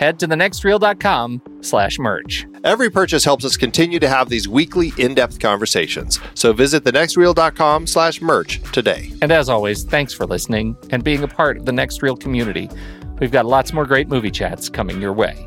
head to thenextreel.com slash merch. Every purchase helps us continue to have these weekly in-depth conversations. So visit thenextreel.com slash merch today. And as always, thanks for listening and being a part of the Next Reel community. We've got lots more great movie chats coming your way.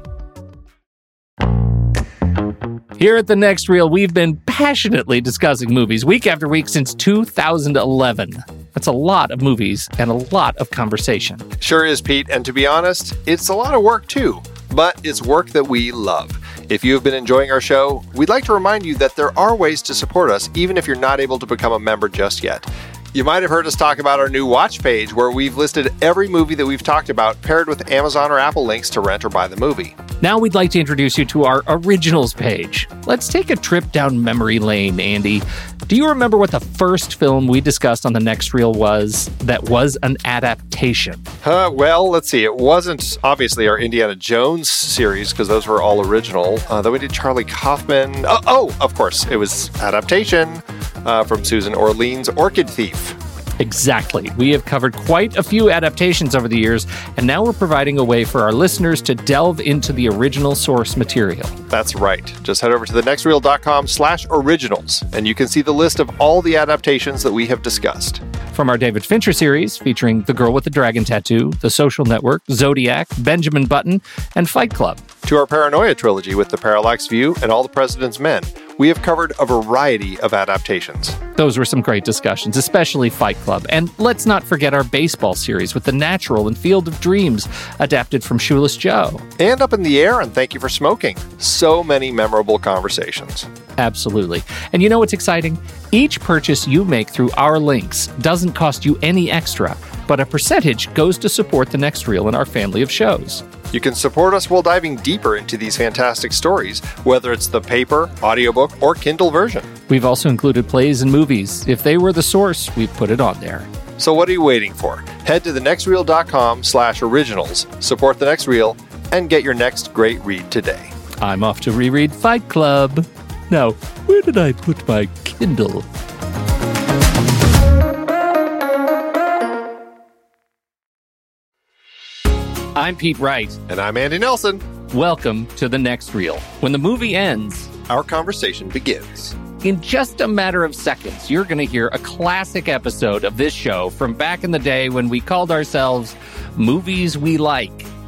Here at the Next Reel, we've been passionately discussing movies week after week since 2011. That's a lot of movies and a lot of conversation. Sure is, Pete. And to be honest, it's a lot of work too, but it's work that we love. If you have been enjoying our show, we'd like to remind you that there are ways to support us, even if you're not able to become a member just yet. You might have heard us talk about our new watch page where we've listed every movie that we've talked about paired with Amazon or Apple links to rent or buy the movie. Now we'd like to introduce you to our originals page. Let's take a trip down memory lane, Andy. Do you remember what the first film we discussed on the next reel was that was an adaptation? Uh, well, let's see. It wasn't obviously our Indiana Jones series because those were all original. Uh, we did Charlie Kaufman. Oh, oh, of course, it was adaptation uh, from Susan Orlean's Orchid Thief. Exactly. We have covered quite a few adaptations over the years, and now we're providing a way for our listeners to delve into the original source material. That's right. Just head over to thenextreel.com slash originals, and you can see the list of all the adaptations that we have discussed. From our David Fincher series, featuring The Girl with the Dragon Tattoo, The Social Network, Zodiac, Benjamin Button, and Fight Club. To our Paranoia trilogy with The Parallax View and All the President's Men, we have covered a variety of adaptations. Those were some great discussions, especially Fight Club. And let's not forget our baseball series with The Natural and Field of Dreams, adapted from Shoeless Joe. And Up in the Air and Thank You for Smoking. So many memorable conversations. Absolutely. And you know what's exciting? Each purchase you make through our links doesn't cost you any extra, but a percentage goes to support the next reel in our family of shows. You can support us while diving deeper into these fantastic stories, whether it's the paper, audiobook, or Kindle version. We've also included plays and movies. If they were the source, we've put it on there. So what are you waiting for? Head to thenextreel.com slash originals, support The Next Reel, and get your next great read today. I'm off to reread Fight Club. Now, where did I put my Kindle? I'm Pete Wright. And I'm Andy Nelson. Welcome to the next reel. When the movie ends, our conversation begins. In just a matter of seconds, you're going to hear a classic episode of this show from back in the day when we called ourselves Movies We Like.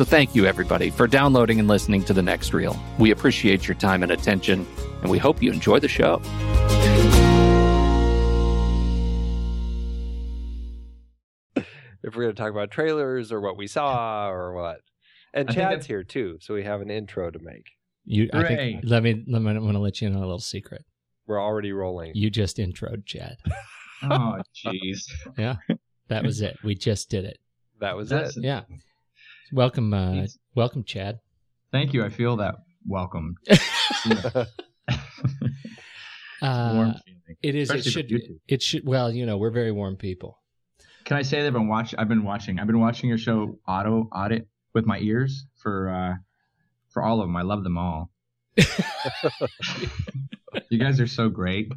So thank you, everybody, for downloading and listening to The Next Reel. We appreciate your time and attention, and we hope you enjoy the show. if we're going to talk about trailers or what we saw or what. And I Chad's here too, so we have an intro to make. You, I think. Let me. Let me. I'm going to let you in on a little secret. We're already rolling. You just introed Chad. Oh, jeez. Yeah, that was it. We just did it. That was That's- it. Yeah. Welcome, uh, welcome, Chad. Thank you. I feel that welcome. Uh, Warm feeling. it is. It should. It should. Well, you know, we're very warm people. Can I say that I've been watch? I've been watching. I've been watching your show Auto Audit with my ears for uh for all of them. I love them all. you guys are so great.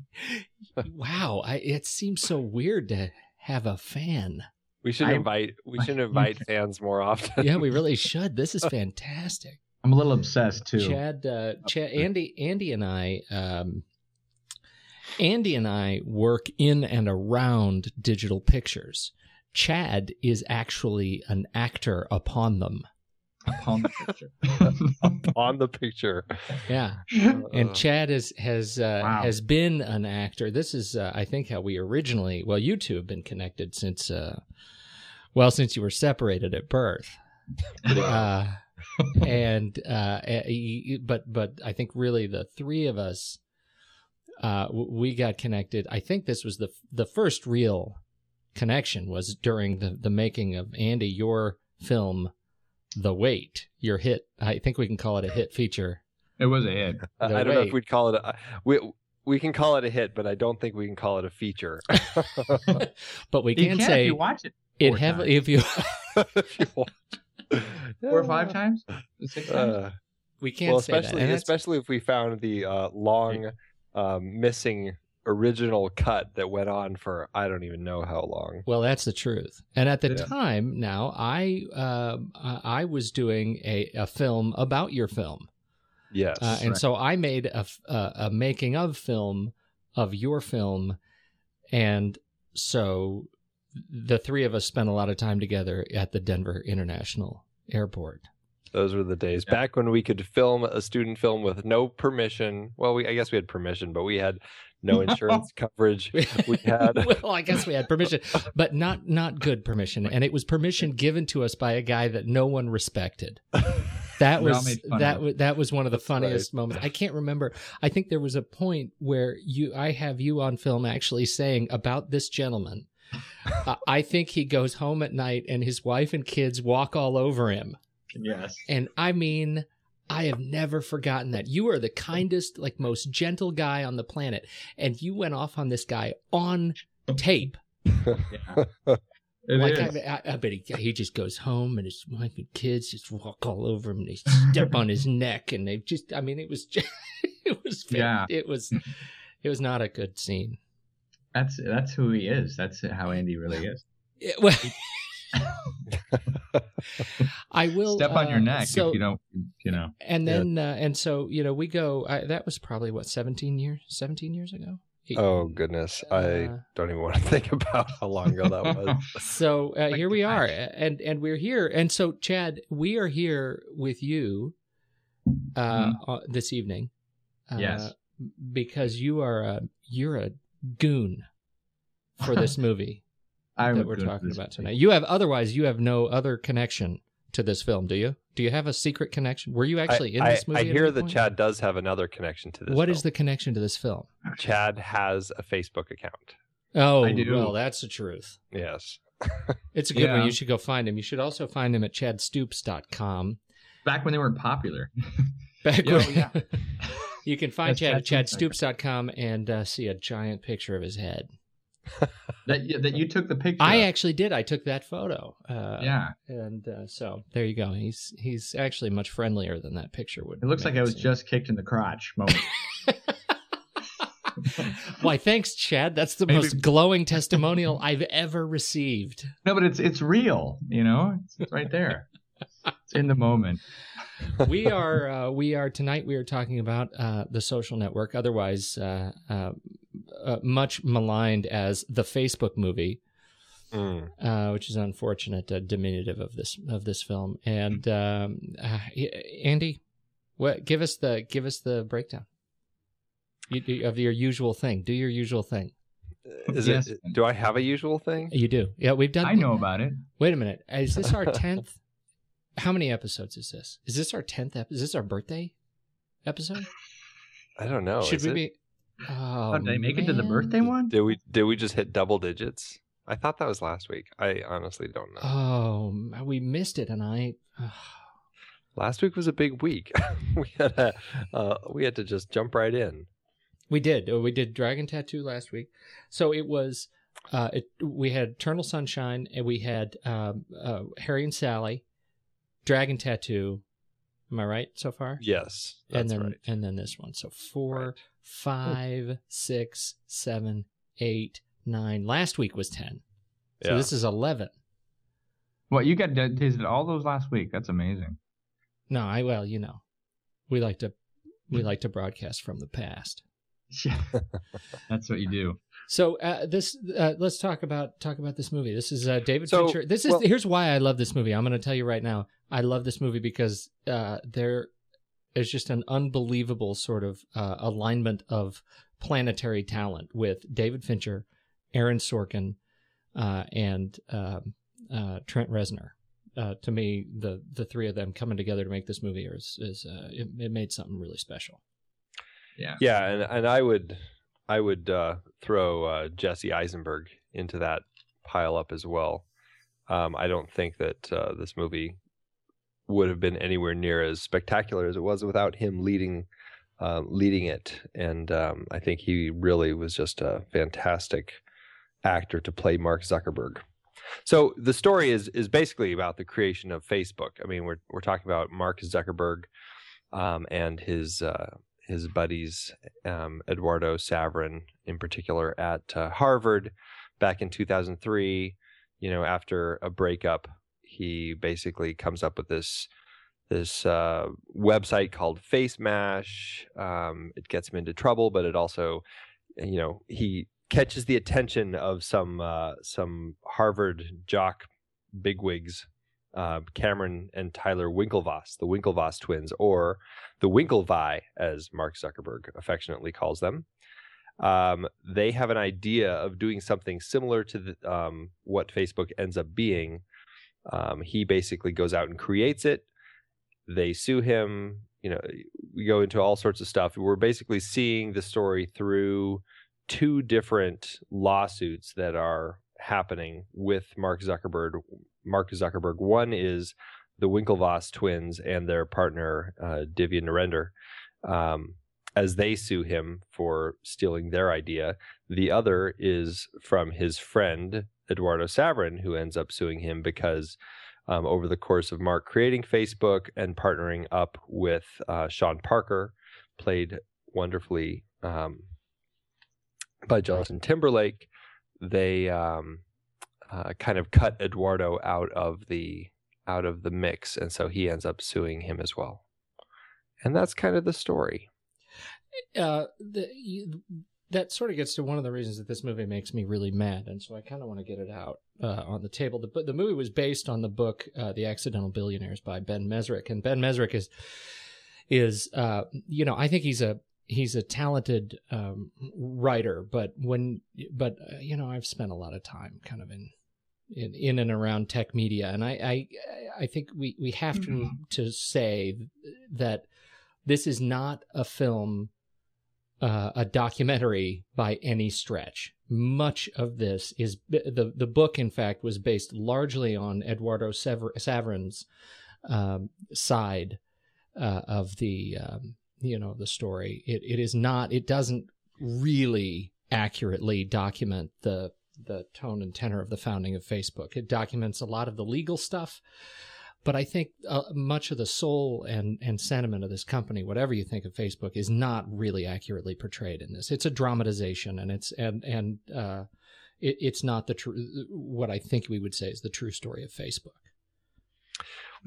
wow, I, it seems so weird to have a fan. We should I- invite we should invite fans more often. Yeah, we really should. This is fantastic. I'm a little obsessed too. Chad, uh, Chad, Andy, Andy, and I, um, Andy and I work in and around digital pictures. Chad is actually an actor upon them. Upon the picture. on the picture. Yeah, and Chad is has uh, Wow. has been an actor. This is, uh, I think, how we originally. Well, you two have been connected since, uh, well, since you were separated at birth. uh, and uh, but but I think really the three of us, uh, we got connected. I think this was the the first real connection was during the the making of Andy your film, The Wait, your hit. I think we can call it a hit feature. it was a hit. I The I don't know if we'd call it a we we can call it a hit, but I don't think we can call it a feature. but we can can say if you watch it it have heavily if you If you want. four or five times, six times. Uh, we can't well, say that. especially especially if we found the uh, long um, missing original cut that went on for I don't even know how long. Well, that's the truth. And at the Yeah. time, now I um, I I was doing a, a film about your film, Yes. uh, and Right. so I made a a making of film of your film, and so the three of us spent a lot of time together at the Denver International Airport. Those were the days Yeah. back when we could film a student film with no permission. Well, we I guess we had permission, but we had no insurance coverage. We had well, I guess we had permission, but not not good permission, and it was permission given to us by a guy that no one respected. That was that was that was one of the That's funniest moments. I can't remember. I think there was a point where you I have you on film actually saying about this gentleman. uh, I think he goes home at night and his wife and kids walk all over him. Yes. And I mean, I have never forgotten that. You are the kindest, like most gentle guy on the planet. And you went off on this guy on tape. Yeah. It like. I, I, I bet he, he just goes home and his wife and kids just walk all over him and they step on his neck and they just I mean it was just, it was Yeah. it was it was not a good scene. That's that's who he is. That's how Andy really is. It- well, I will Step on your uh, neck So if you don't. You know. and Yeah. then uh, and so you know we go. I, that was probably what seventeen years seventeen years ago. Oh goodness, I Uh, don't even want to think about how long ago that was. So uh, Like here we are, and and we're here, and so Chad, we are here with you uh, uh, this evening. Uh. Yes. because you are a you're a goon for this movie I'm that we're talking this about movie. tonight. You have otherwise you have no other connection to this film, do you? Do you have a secret connection? Were you actually in this movie? I, I hear that point? Chad does have another connection to this. What is film. the connection to this film? Chad has a Facebook account. Oh, I do. well, that's the truth. Yes. It's a good one. You should go find him. You should also find him at chadstoops.com. Back when they weren't popular. Back Yo, when- yeah. you can find That's Chad at Chad chadstoops.com and uh, see a giant picture of his head. that you- that you took the picture. I of. actually did. I took that photo. Uh, yeah. And uh, so there you go. He's he's actually much friendlier than that picture would. It looks like I was seem. just kicked in the crotch. Moment. Why, thanks, Chad. That's the Maybe- most glowing testimonial I've ever received. no, but it's it's real. You know, it's, it's right there. It's in the moment. we are uh, we are tonight. We are talking about uh, the social network, otherwise uh, uh, much maligned as the Facebook movie. Mm. uh, which is unfortunate uh, diminutive of this of this film. And um, uh, Andy, what give us the give us the breakdown you, you- of your usual thing. Do your usual thing. Is Yes. it? Do I have a usual thing? You do. Yeah, we've done. I know about it. Wait a minute. Is this our tenth? How many episodes is this? Is this our tenth? Ep- is this our birthday episode? I don't know. Should Is we it? be? Oh, Oh, did I make it to the birthday one? Did we? Did we just hit double digits? I thought that was last week. I honestly don't know. Oh, we missed it, and I. last week was a big week. we had a, uh, we had to just jump right in. We did. We did Dragon Tattoo last week. So it was. Uh, it, we had Eternal Sunshine, and we had um, uh, Harry and Sally, Dragon Tattoo. Am I right so far? Yes, and then right. and then this one. So four, Right. Five, six, seven, eight, nine. Last week was ten. So Yeah. this is eleven. What you got? Did all those last week? That's amazing. No, I well, you know, we like to we Hmm. like to broadcast from the past. That's what you do. So uh, this, uh, let's talk about talk about this movie. This is uh, David So, Fincher. This is well- here's why I love this movie. I'm going to tell you right now. I love this movie because uh, there is just an unbelievable sort of uh, alignment of planetary talent with David Fincher, Aaron Sorkin, uh, and um, uh, Trent Reznor. Uh, to me, the the three of them coming together to make this movie is is uh, it, it made something really special. Yeah. Yeah, and and I would I would uh, throw uh, Jesse Eisenberg into that pile up as well. Um, I don't think that uh, this movie would have been anywhere near as spectacular as it was without him leading uh, leading it, and um, I think he really was just a fantastic actor to play Mark Zuckerberg. So the story is is basically about the creation of Facebook. I mean, we're we're talking about Mark Zuckerberg um, and his uh, his buddies, um, Eduardo Saverin in particular, at uh, Harvard back in 2003. You know, after a breakup, he basically comes up with this this uh, website called Face Mash. Um, it gets him into trouble, but it also, you know, he catches the attention of some uh, some Harvard jock bigwigs, uh, Cameron and Tyler Winklevoss, the Winklevoss twins, or the Winklevi, as Mark Zuckerberg affectionately calls them. Um, they have an idea of doing something similar to the, um, what Facebook ends up being. Um, he basically goes out and creates it. They sue him. You know, we go into all sorts of stuff. We're basically seeing the story through two different lawsuits that are happening with Mark Zuckerberg. Mark Zuckerberg. One is the Winklevoss twins and their partner uh, Divya Narendra, um, as they sue him for stealing their idea. The other is from his friend Eduardo Saverin, who ends up suing him because um, over the course of Mark creating Facebook and partnering up with uh, Sean Parker, played wonderfully um, by Justin Timberlake, they um, uh, kind of cut Eduardo out of the out of the mix, and so he ends up suing him as well. And that's kind of the story. uh, the, you, that sort of gets to one of the reasons that this movie makes me really mad, and so I kind of want to get it out uh, on the table. The, the movie was based on the book uh, "The Accidental Billionaires" by Ben Mezrich, and Ben Mezrich is is uh, you know I think he's a he's a talented um, writer, but when but uh, you know I've spent a lot of time kind of in in, in and around tech media, and I I, I think we we have to to say that this is not a film uh, a documentary by any stretch. Much of this is the the book. In fact, was based largely on Eduardo Sever- Saverin's um, side uh, of the um, you know the story. It it is not. It doesn't really accurately document the the tone and tenor of the founding of Facebook. It documents a lot of the legal stuff, but I think uh, much of the soul and and sentiment of this company, whatever you think of Facebook, is not really accurately portrayed in this. It's a dramatization, and it's and and uh, it, it's not the true. What I think we would say is the true story of Facebook.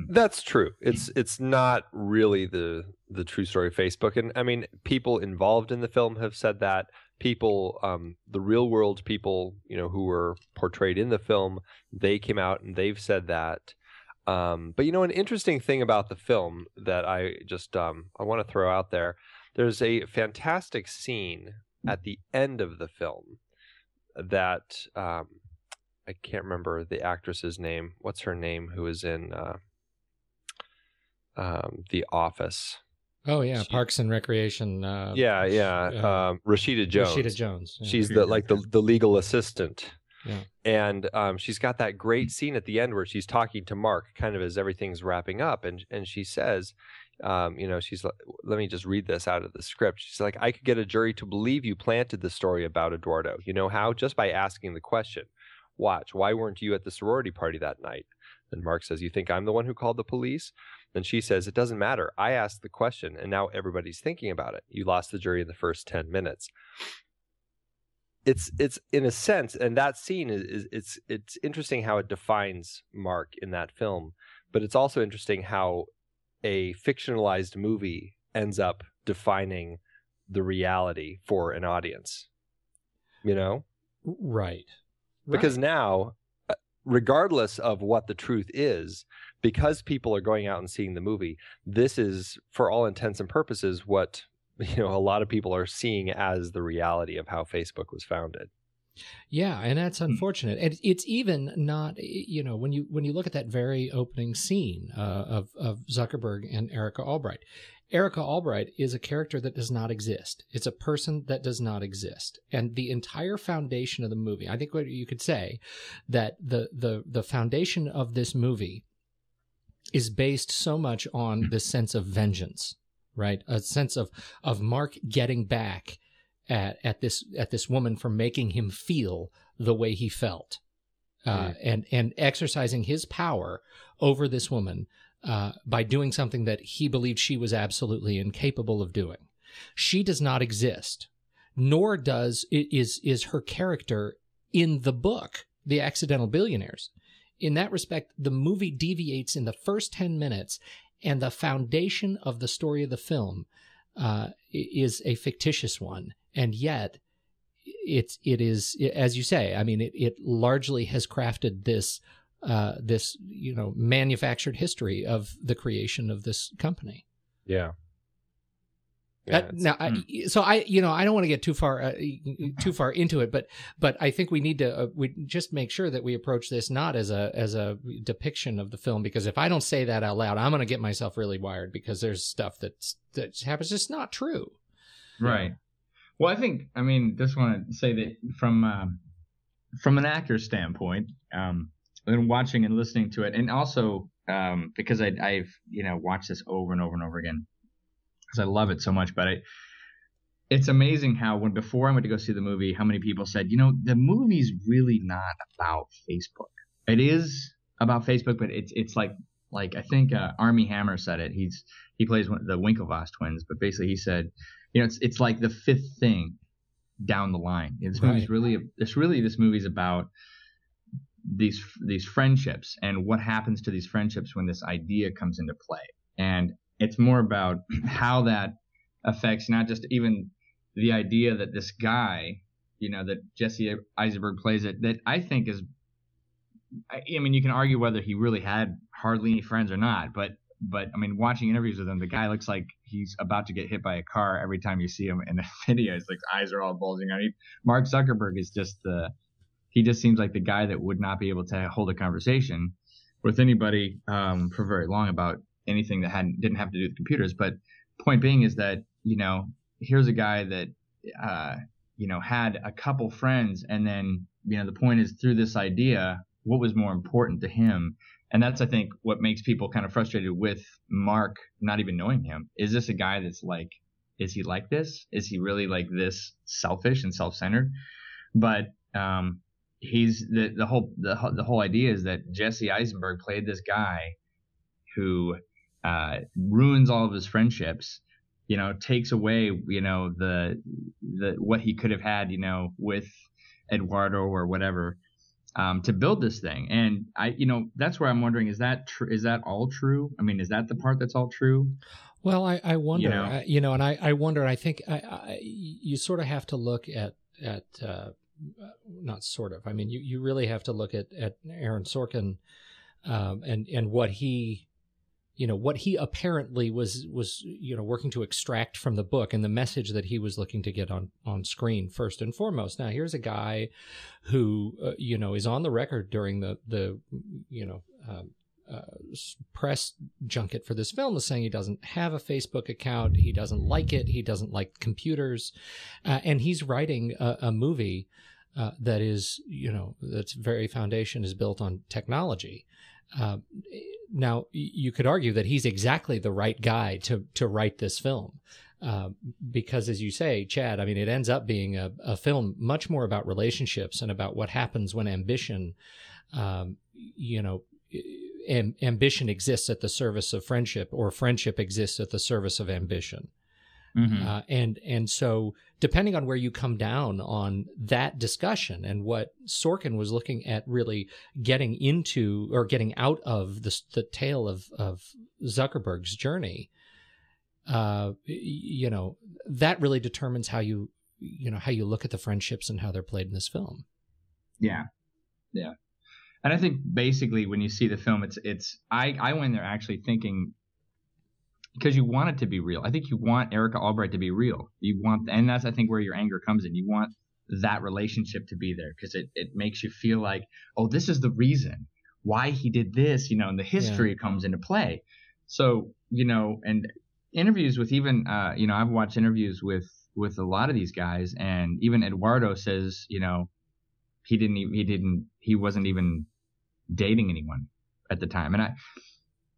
That's true. It's it's not really the the true story of Facebook, and I mean, people involved in the film have said that. People, um, the real world people, you know, who were portrayed in the film, they came out and they've said that. Um, but you know, an interesting thing about the film that I just um, I want to throw out there, there's a fantastic scene at the end of the film that um, I can't remember the actress's name. What's her name? Who is in uh, um, The Office? Oh yeah, She- Parks and Recreation. Uh, yeah, yeah. uh, um, Rashida Jones. Rashida Jones. yeah. She's the like the the legal assistant. And um, she's got that great scene at the end where she's talking to Mark, kind of as everything's wrapping up, and and she says, um, you know, she's like, let me just read this out of the script. She's like, I could get a jury to believe you planted the story about Eduardo. You know how? Just by asking the question. Watch, why weren't you at the sorority party that night? And Mark says, You think I'm the one who called the police? Then she says, It doesn't matter. I asked the question, and now everybody's thinking about it. You lost the jury in the first 10 minutes. It's it's in a sense, and that scene is, is it's it's interesting how it defines Mark in that film, but it's also interesting how a fictionalized movie ends up defining the reality for an audience. You know? Right. Because Right. now, uh, regardless of what the truth is, because people are going out and seeing the movie, this is, for all intents and purposes, what you know a lot of people are seeing as the reality of how Facebook was founded. Yeah, and that's unfortunate. And it's even not, you know, when you when you look at that very opening scene uh, of of Zuckerberg and Erica Albright, Erica Albright is a character that does not exist. It's a person that does not exist, and the entire foundation of the movie. I think what you could say that the the the foundation of this movie is based so much on this sense of vengeance, right? A sense of of Mark getting back at at this at this woman for making him feel the way he felt, uh, and and exercising his power over this woman uh, by doing something that he believed she was absolutely incapable of doing. She does not exist, nor does is is her character in the book, The Accidental Billionaires. In that respect, the movie deviates in the first ten minutes, and the foundation of the story of the film uh, is a fictitious one, and yet it's it is as you say. I mean, it, it largely has crafted this uh, this you know manufactured history of the creation of this company. Yeah. Uh, now, I, so I, you know, I don't want to get too far, uh, too far into it, but, but I think we need to, uh, we just make sure that we approach this not as a, as a depiction of the film, because if I don't say that out loud, I'm going to get myself really wired because there's stuff that's, that happens just not true. Right. Well, I think I mean just want to say that from um, from an actor's standpoint, um, and watching and listening to it, and also um, because I, I've you know watched this over and over and over again because I love it so much. But I, it's amazing how when before I went to go see the movie, how many people said, you know, the movie's really not about Facebook. It is about Facebook, but it's it's like like I think uh, Armie Hammer said it. He's he plays one, the Winklevoss twins, but basically he said, you know, it's it's like the fifth thing down the line. This movie's really this really this movie's about these these friendships and what happens to these friendships when this idea comes into play. And it's more about how that affects not just even the idea that this guy, you know, that Jesse Eisenberg plays it, that I think is I, I mean, you can argue whether he really had hardly any friends or not, but but I mean, watching interviews with him, the guy looks like he's about to get hit by a car every time you see him in the video. His like eyes are all bulging out. He, Mark Zuckerberg is just the he just seems like the guy that would not be able to hold a conversation with anybody um, for very long about anything that hadn't didn't have to do with computers. But point being is that you know here's a guy that uh, you know had a couple friends, and then you know the point is through this idea, what was more important to him and that's I think what makes people kind of frustrated with Mark not even knowing him. Is this a guy that's like, is he like this? Is he really like this selfish and self-centered? But um, he's the the whole the, the whole idea is that Jesse Eisenberg played this guy who uh, ruins all of his friendships. You know, takes away you know the the what he could have had you know with Eduardo or whatever um, to build this thing. And I, you know, that's where I'm wondering: is that tr- is that all true? I mean, is that the part that's all true? Well, I, I wonder, You know? I- you know, and I, I wonder, I think I, I, you sort of have to look at, at, uh, not sort of, I mean, you, you really have to look at, at Aaron Sorkin, um, and, and what he, you know, what he apparently was, was, you know, working to extract from the book and the message that he was looking to get on, on screen first and foremost. Now, here's a guy who, uh, you know, is on the record during the, the, you know, um, uh, press junket for this film is saying he doesn't have a Facebook account. He doesn't like it. He doesn't like computers. Uh, and he's writing a, a movie uh, that is, you know, that's very foundation is built on technology. Now, you could argue that he's exactly the right guy to to write this film. Uh, because as you say, Chad, I mean, it ends up being a, a film much more about relationships and about what happens when ambition, um, you know, am, ambition exists at the service of friendship or friendship exists at the service of ambition. Mm-hmm. Uh, and and so depending on where you come down on that discussion and what Sorkin was looking at really getting into or getting out of the the tale of of Zuckerberg's journey, uh, you know that really determines how you you know how you look at the friendships and how they're played in this film. Yeah, yeah, and I think basically when you see the film, it's it's I I went there actually thinking because you want it to be real. I think you want Erica Albright to be real. You want, and that's I think where your anger comes in. You want that relationship to be there because it it makes you feel like, oh, this is the reason why he did this. You know, and the history yeah. comes into play. So you know, and interviews with even uh, you know, I've watched interviews with with a lot of these guys, and even Eduardo says, you know, he didn't he didn't he wasn't even dating anyone at the time, and I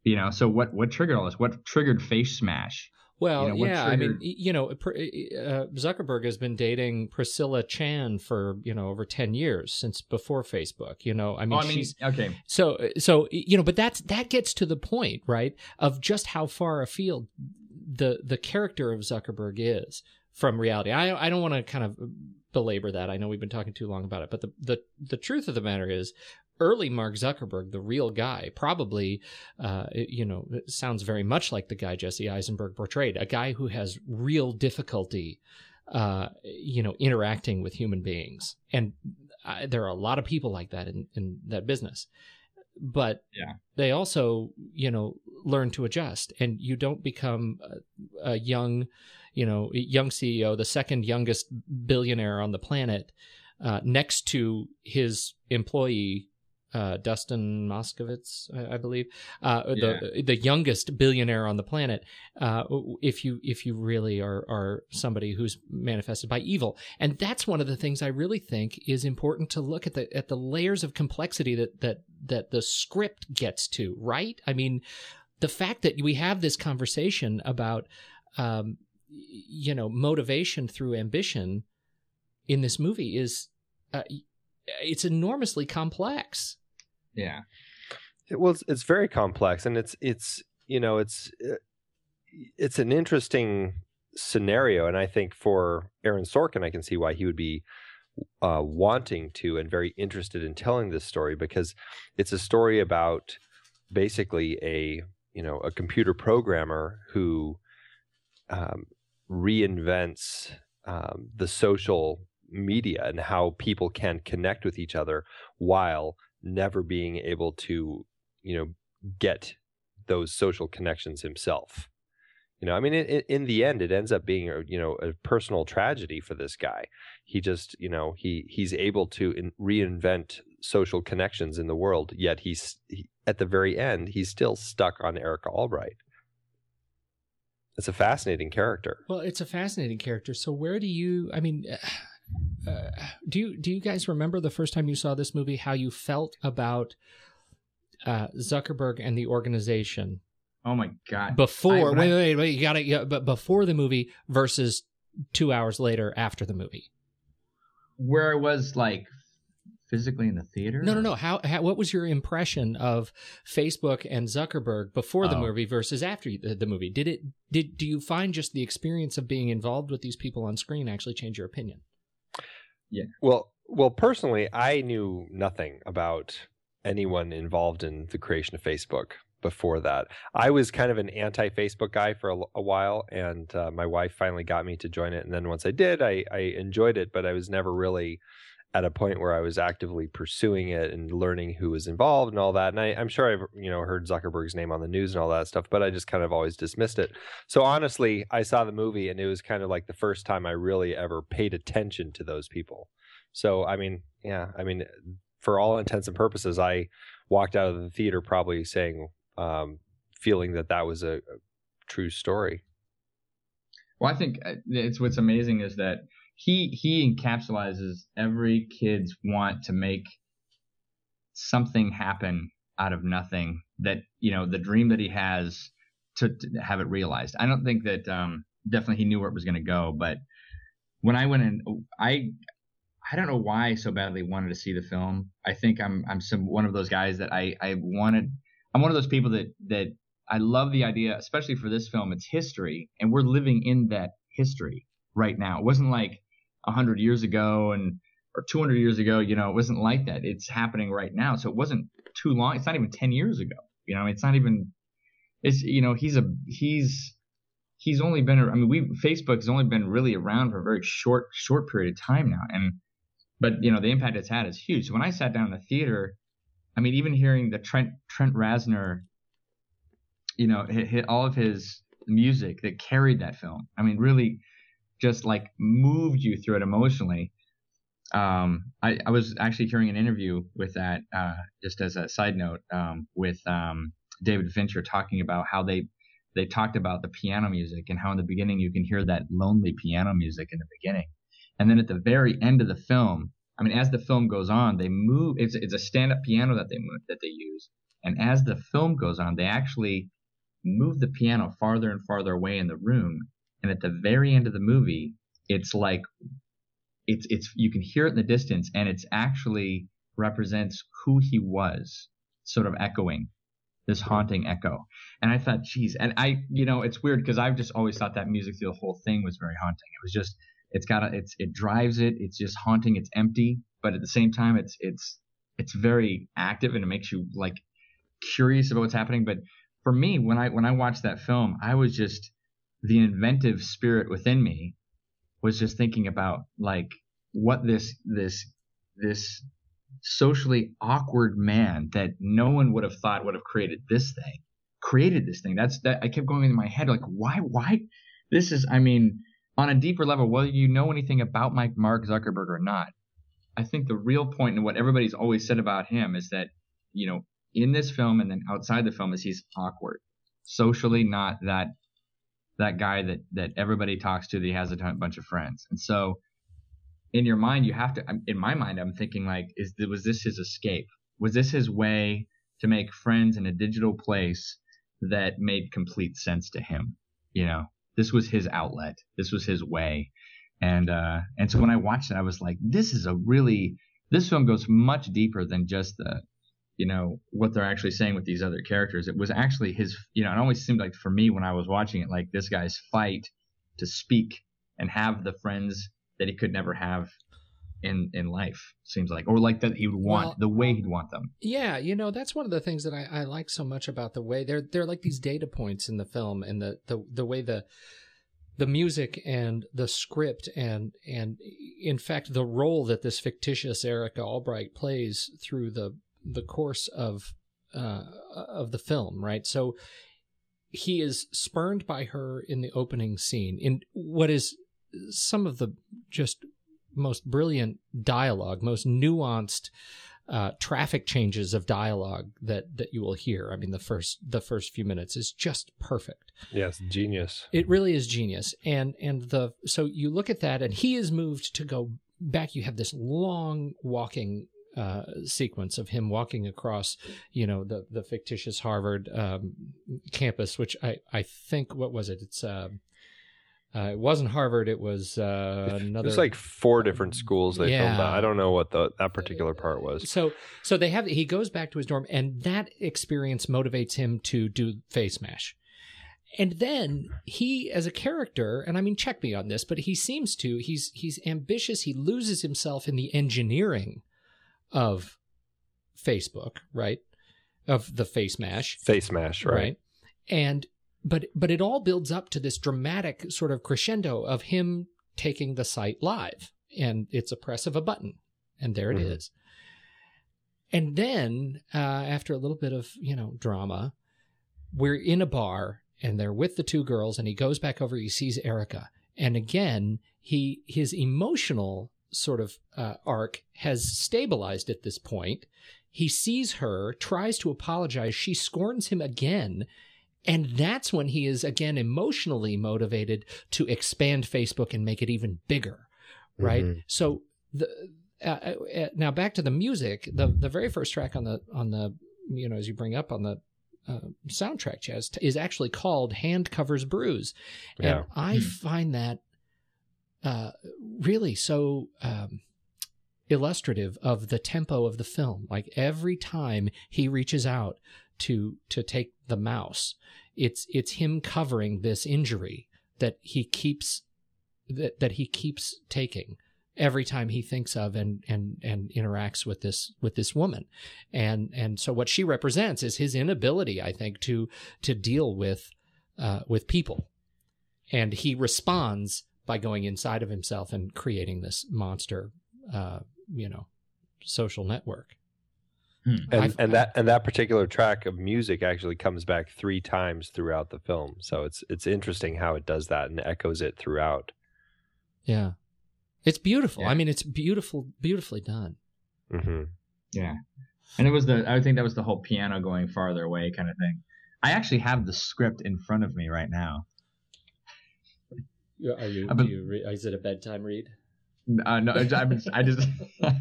you know, so what what triggered all this? What triggered Face Mash? Well, you know, yeah, triggered... I mean, you know, uh, Zuckerberg has been dating Priscilla Chan for you know over ten years since before Facebook. You know, I mean, oh, I mean she's okay. So, so you know, but that's that gets to the point, right, of just how far afield the the character of Zuckerberg is from reality. I I don't want to kind of belabor that. I know we've been talking too long about it, but the the the truth of the matter is early Mark Zuckerberg, the real guy, probably, uh, you know, sounds very much like the guy Jesse Eisenberg portrayed, a guy who has real difficulty, uh, you know, interacting with human beings. And uh, there are a lot of people like that in, in that business. But yeah. they also, you know, learn to adjust, and you don't become a, a young, you know, young CEO, the second youngest billionaire on the planet, uh, next to his employee uh, Dustin Moskovitz, I, I believe, uh, yeah. the the youngest billionaire on the planet. Uh, if you if you really are are somebody who's manifested by evil, and that's one of the things I really think is important to look at the at the layers of complexity that that that the script gets to. Right? I mean, the fact that we have this conversation about, um, you know, motivation through ambition in this movie is. Uh, it's enormously complex. Yeah. It was it's very complex and it's it's you know it's uh, it's an interesting scenario and I think for Aaron Sorkin I can see why he would be uh, wanting to and very interested in telling this story because it's a story about basically a you know a computer programmer who um, reinvents um, the social media and how people can connect with each other while never being able to, you know, get those social connections himself. You know, I mean, in, in the end, it ends up being a you know a personal tragedy for this guy. He just you know he he's able to in, reinvent social connections in the world, yet he's he, at the very end he's still stuck on Erica Albright. It's a fascinating character. Well, it's a fascinating character. So where do you? I mean, uh, do you do you guys remember the first time you saw this movie? How you felt about uh, Zuckerberg and the organization? Oh my god! Before I, wait, wait, wait, you got to. Yeah, but before the movie versus two hours later after the movie, where it was like physically in the theater? No, no, no. How, how what was your impression of Facebook and Zuckerberg before the oh. movie versus after the, the, movie? Did it did do you find just the experience of being involved with these people on screen actually change your opinion? Yeah. Well, well, personally, I knew nothing about anyone involved in the creation of Facebook before that. I was kind of an anti-Facebook guy for a, a while, and uh, my wife finally got me to join it. And then once I did, I, I enjoyed it, but I was never really at a point where I was actively pursuing it and learning who was involved and all that. And I, am sure I've you know heard Zuckerberg's name on the news and all that stuff, but I just kind of always dismissed it. So honestly, I saw the movie and it was kind of like the first time I really ever paid attention to those people. So I mean, yeah, I mean, for all intents and purposes, I walked out of the theater probably saying, um, feeling that that was a, a true story. Well, I think uh, it's what's amazing is that he he encapsulates every kid's want to make something happen out of nothing that you know the dream that he has to, to have it realized. I don't think that um definitely he knew where it was going to go but when i went in i i don't know why i so badly wanted to see the film. I think i'm i'm some one of those guys that i i wanted i'm one of those people that that i love the idea especially for this film. It's history and we're living in that history right now. It wasn't like 100 years ago and or 200 years ago you know it wasn't like that. It's happening right now. So it wasn't too long it's not even 10 years ago. You know it's not even it's you know he's a he's he's only been i mean we facebook has only been really around for a very short short period of time now. And but you know the impact it's had is huge. So when i sat down in the theater i mean even hearing the trent trent reznor you know hit, hit all of his music that carried that film i mean really just like moved you through it emotionally. Um, I, I, was actually hearing an interview with that, uh, just as a side note, um, with um, David Fincher talking about how they they talked about the piano music and how in the beginning you can hear that lonely piano music in the beginning, and then at the very end of the film, I mean, as the film goes on, they move. It's it's a stand up piano that they move, that they use, and as the film goes on, they actually move the piano farther and farther away in the room, and at the very end of the movie, it's like it's it's you can hear it in the distance and it's actually represents who he was sort of echoing this haunting echo. And i thought geez and i you know it's weird because i've just always thought that music through the whole thing was very haunting. It was just it's got a it's it drives it it's just haunting it's empty but at the same time it's it's it's very active and it makes you like curious about what's happening. But for me when i when i watched that film i was just the inventive spirit within me was just thinking about like what this this this socially awkward man that no one would have thought would have created this thing created this thing. That's that i kept going in my head like why why? This is i mean on a deeper level whether you know anything about mike mark zuckerberg or not i think the real point and what everybody's always said about him is that you know in this film and then outside the film is he's awkward. Socially not that that guy that that everybody talks to that he has a ton, bunch of friends. And so in your mind you have to in my mind i'm thinking like is was this his escape? Was this his way to make friends in a digital place that made complete sense to him? You know this was his outlet. This was his way. And uh and so when i watched it i was like this is a really this film goes much deeper than just the you know what they're actually saying with these other characters. It was actually his, you know, it always seemed like for me when I was watching it, like this guy's fight to speak and have the friends that he could never have in in life seems like or like that he would want well, the way he'd want them yeah you know that's one of the things that I, I like so much about the way they're they're like these data points in the film and the the, the way the the music and the script and and in fact the role that this fictitious Erica Albright plays through the the course of uh, of the film, right? So he is spurned by her in the opening scene in what is some of the just most brilliant dialogue, most nuanced uh, traffic changes of dialogue that that you will hear. I mean, the first the first few minutes is just perfect. Yes, genius. It really is genius. And and the so you look at that, and he is moved to go back. You have this long walking uh, sequence of him walking across, you know, the the fictitious Harvard um, campus, which I I think what was it? It's uh, uh, it wasn't Harvard. It was uh, another. There's like four different schools they yeah. filmed that. I don't know what the that particular part was. So so they have he goes back to his dorm, and that experience motivates him to do face mash. And then he, as a character, and I mean, check me on this, but he seems to he's he's ambitious. He loses himself in the engineering of Facebook, right? Of the face mash. Face mash, right. right? And but but it all builds up to this dramatic sort of crescendo of him taking the site live. And it's a press of a button. And there it mm-hmm. is. And then uh, after a little bit of, you know, drama, we're in a bar and they're with the two girls and he goes back over, he sees Erica. And again, he his emotional sort of uh, arc has stabilized at this point. He sees her, tries to apologize. She scorns him again. And that's when he is again emotionally motivated to expand Facebook and make it even bigger. right? Mhm. So the uh, uh, now back to the music. The the very first track on the on the you know as you bring up on the uh, soundtrack, Chaz, is actually called "Hand Covers Bruise," Yeah. and I Hmm. find that uh, really so. Um, illustrative of the tempo of the film like every time he reaches out to to take the mouse it's it's him covering this injury that he keeps that, that he keeps taking every time he thinks of and and and interacts with this with this woman and and so what she represents is his inability i think to to deal with uh with people and he responds by going inside of himself and creating this monster uh you know social network Hmm. and I've- and that and that particular track of music actually comes back three times throughout the film. So it's it's interesting how it does that and echoes it throughout. yeah it's beautiful Yeah. i mean it's beautiful beautifully done hmm Yeah. And it was the I think that was the whole piano going farther away kind of thing. I actually have the script in front of me right now. Are you been- do you re- is it a bedtime read Uh, no, I, just- I just yeah,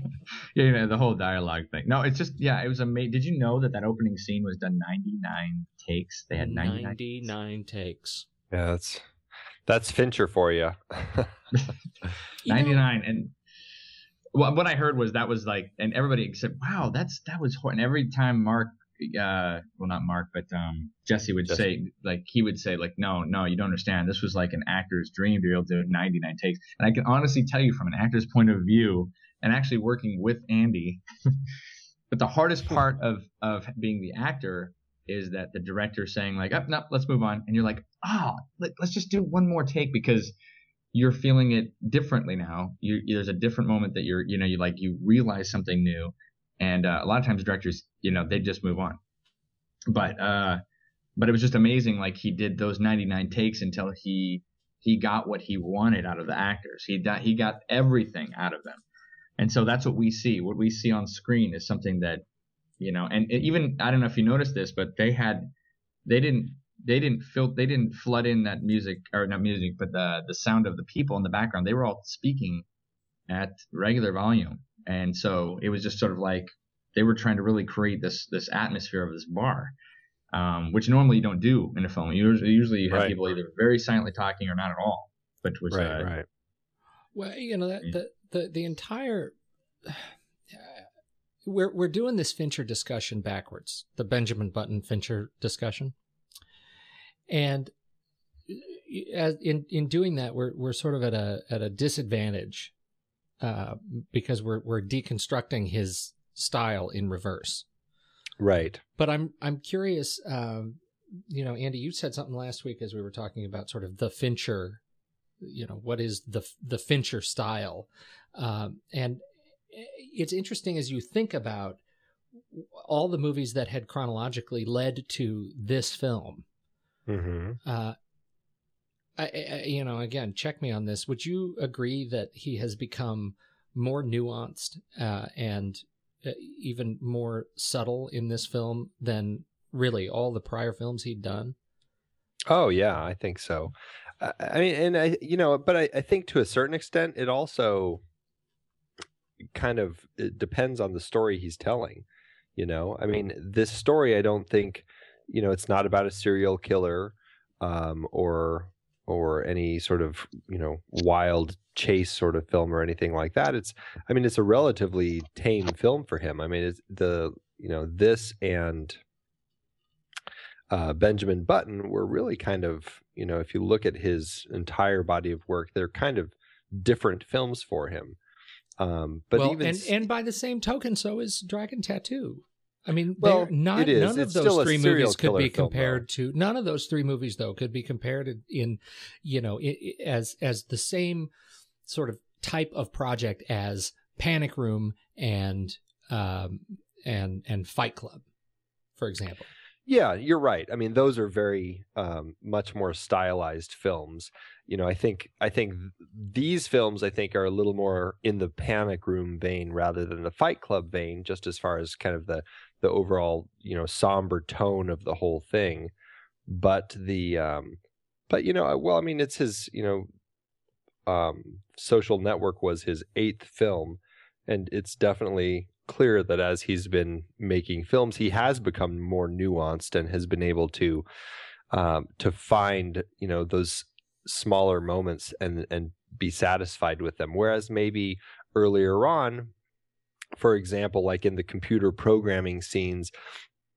you know, the whole dialogue thing. No, it's just yeah, it was amazing. Did you know that that opening scene was done 99 takes? They had 99. 99 takes Yeah, that's that's Fincher for you. You know, 99 and well, what I heard was that was like, and everybody said, "Wow, that's that was." hor-" And every time Mark, uh, well, not Mark, but um, Jesse would Jesse. say, like, he would say, like, "No, no, you don't understand. This was like an actor's dream to be able to do 99 takes." And I can honestly tell you, from an actor's point of view, and actually working with Andy, but the hardest part of of being the actor is that the director saying like, "Up, no, let's move on," and you're like, "Ah, let, let's just do one more take because." you're feeling it differently now. You, there's a different moment that you're, you know, you like you realize something new, and uh, a lot of times directors, you know, they just move on. But uh, but it was just amazing. Like he did those 99 takes until he he got what he wanted out of the actors. He got he got everything out of them, and so that's what we see. What we see on screen is something that, you know, and even I don't know if you noticed this, but they had they didn't they didn't fill they didn't flood in that music or not music but the the sound of the people in the background they were all speaking at regular volume and so it was just sort of like they were trying to really create this this atmosphere of this bar um, which normally you don't do in a film usually, usually you have Right. people either very silently talking or not at all but which right, uh, right. Well, you know that the the the entire we're we're doing this Fincher discussion backwards, the Benjamin Button Fincher discussion, and as in in doing that, we're we're sort of at a at a disadvantage uh, because we're we're deconstructing his style in reverse. Right. But I'm I'm curious. Um, you know, Andy, you said something last week as we were talking about sort of the Fincher. You know, what is the the Fincher style? Um, and it's interesting as you think about all the movies that had chronologically led to this film. hmm Uh, I, I, you know, again, check me on this. Would you agree that he has become more nuanced uh, and uh, even more subtle in this film than really all the prior films he'd done? Oh yeah, I think so. I, I mean, and I, you know, but I, I think to a certain extent, it also kind of it depends on the story he's telling. You know, I mean, this story, I don't think, you know, it's not about a serial killer, um, or or any sort of you know wild chase sort of film or anything like that. It's, I mean, it's a relatively tame film for him. I mean, it's the you know this and uh, Benjamin Button were really kind of, you know, if you look at his entire body of work, they're kind of different films for him. Um, but well, even and and by the same token, so is Dragon Tattoo. I mean, Well, not none of It's still those three movies could be film, compared to none of those three movies though could be compared in, you know as as the same sort of type of project as Panic Room and um and and Fight Club, for example. yeah, you're right. I mean, those are very um, much more stylized films. You know, I think I think these films I think are a little more in the Panic Room vein rather than the Fight Club vein, just as far as kind of the the overall you know somber tone of the whole thing. But the um, but you know, well, I mean, it's his you know um, Social Network was his eighth film, and it's definitely clear that as he's been making films, he has become more nuanced and has been able to um, to find you know those smaller moments and and be satisfied with them. Whereas maybe earlier on, for example, like in the computer programming scenes,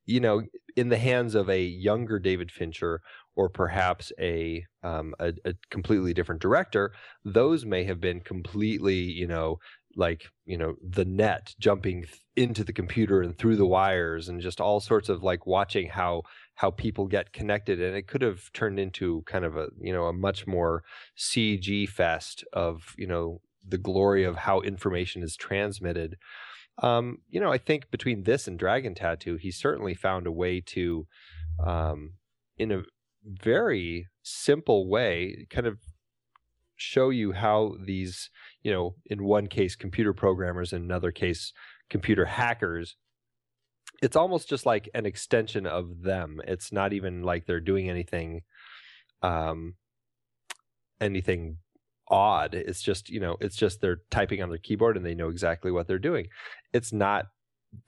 you know, in the hands of a younger David Fincher or perhaps a, um, a, a completely different director, those may have been completely, you know, like you know the net jumping into the computer and through the wires and just all sorts of like watching how how people get connected. And it could have turned into kind of a you know a much more cg fest of you know the glory of how information is transmitted um, you know i think between this and dragon tattoo he certainly found a way to um, in a very simple way kind of show you how these, you know, in one case, computer programmers, in another case, computer hackers, it's almost just like an extension of them. It's not even like they're doing anything, um, anything odd. It's just, you know, it's just they're typing on their keyboard and they know exactly what they're doing. It's not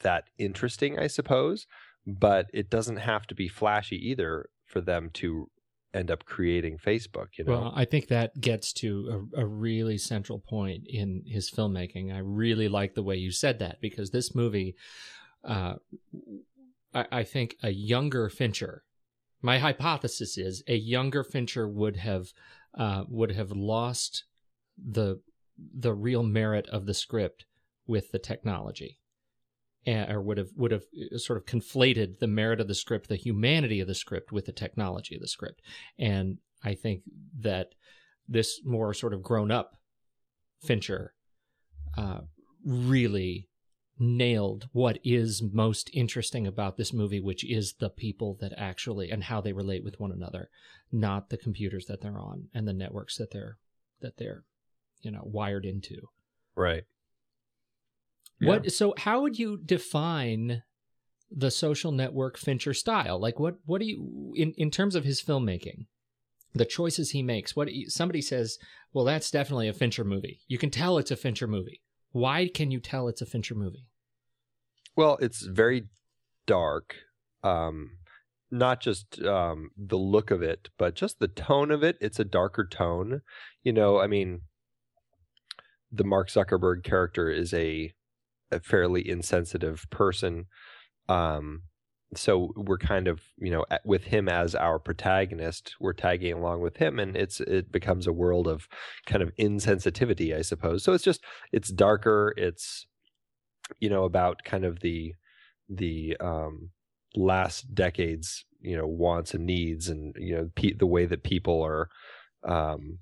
that interesting, I suppose, but it doesn't have to be flashy either for them to end up creating Facebook. You know, well, I think that gets to a, a, really central point in his filmmaking. I really like the way you said that because this movie, uh, I, I think a younger Fincher. My hypothesis is a younger Fincher would have uh, would have lost the the real merit of the script with the technology or would have would have uh, sort of conflated the merit of the script, the humanity of the script, with the technology of the script. And I think that this more sort of grown up Fincher uh, really nailed what is most interesting about this movie, which is the people that actually and how they relate with one another, not the computers that they're on and the networks that they're that they're you know wired into. Right. What so how would you define the social network Fincher style? Like what what do you in in terms of his filmmaking? The choices he makes. What somebody says, well that's definitely a Fincher movie. You can tell it's a Fincher movie. Why can you tell it's a Fincher movie? Well, it's very dark. Um not just um, the look of it, but just the tone of it. It's a darker tone. You know, I mean, the Mark Zuckerberg character is a a fairly insensitive person. Um, so we're kind of you know with him as our protagonist we're tagging along with him and it's it becomes a world of kind of insensitivity i suppose so it's just it's darker it's you know about kind of the the um last decades you know wants and needs and you know pe- the way that people are um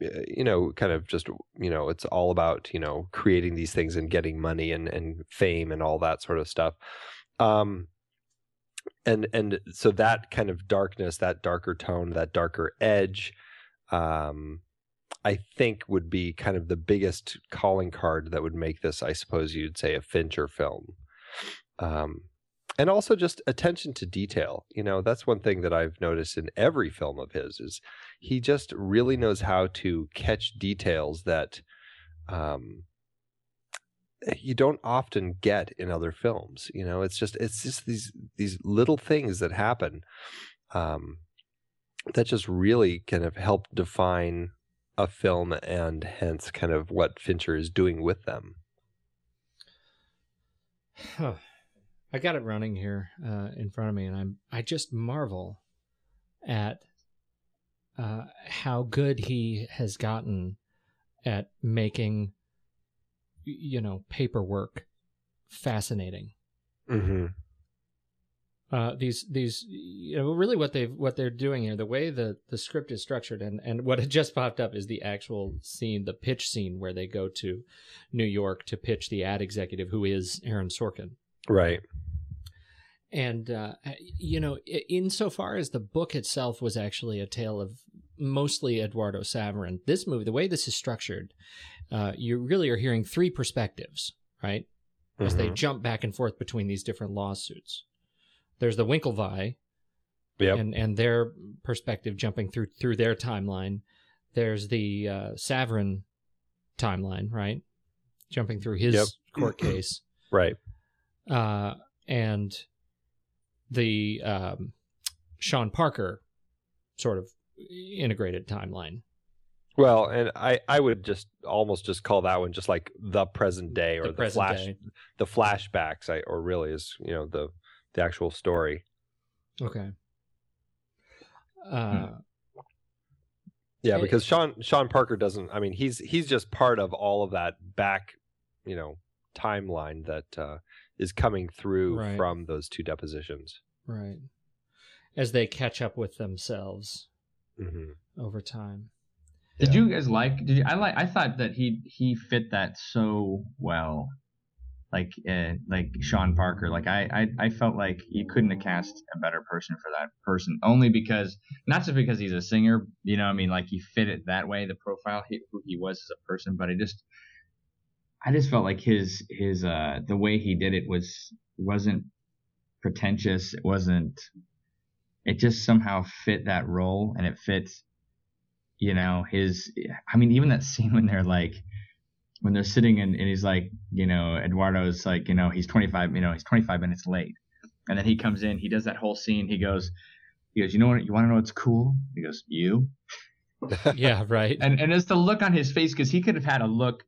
you know, kind of just, you know, it's all about, you know, creating these things and getting money and, and fame and all that sort of stuff. Um, and, and so that kind of darkness, that darker tone, that darker edge, um, I think would be kind of the biggest calling card that would make this, I suppose you'd say, a Fincher film. Um, and also just attention to detail you know that's one thing that i've noticed in every film of his is he just really knows how to catch details that um, you don't often get in other films you know it's just it's just these these little things that happen um, that just really kind of help define a film and hence kind of what fincher is doing with them huh. I got it running here uh, in front of me, and I'm I just marvel at uh, how good he has gotten at making you know paperwork fascinating. Mm-hmm. Uh, these these you know really what they what they're doing here the way the the script is structured and and what had just popped up is the actual scene the pitch scene where they go to New York to pitch the ad executive who is Aaron Sorkin right and, uh, you know, insofar as the book itself was actually a tale of mostly Eduardo Saverin, this movie, the way this is structured, uh, you really are hearing three perspectives, right? As mm-hmm. they jump back and forth between these different lawsuits. There's the Winklevi, yep. and and their perspective jumping through through their timeline. there's the uh, Saverin timeline, right? Jumping through his Yep. court case, Right. uh, and the um, Sean Parker sort of integrated timeline. Well, and I, I would just almost just call that one just like the present day or The the, flash day. the flashbacks I, or really is you know the the actual story. Okay. Uh, Yeah, because Sean Sean Parker doesn't. I mean, he's he's just part of all of that back, you know, timeline that uh, is coming through Right. from those two depositions. right. As they catch up with themselves hmm over time. Did Yeah. you guys like? Did you? I like. I thought that he he fit that so well, like uh, like Sean Parker. Like I, I I felt like you couldn't have cast a better person for that person. Only because not just because he's a singer. You know, I mean, like he fit it that way, the profile he, who he was as a person. But I just, I just felt like his his uh the way he did it was wasn't pretentious. It wasn't. It just somehow fit that role, and it fits you know his i mean even that scene when they're like when they're sitting and, and he's like you know eduardo's like you know he's 25 you know he's 25 minutes late. And then he comes in he does that whole scene he goes he goes you know what you want to know what's cool? He goes you? Yeah, right. and and it's the look on his face because he could have had a look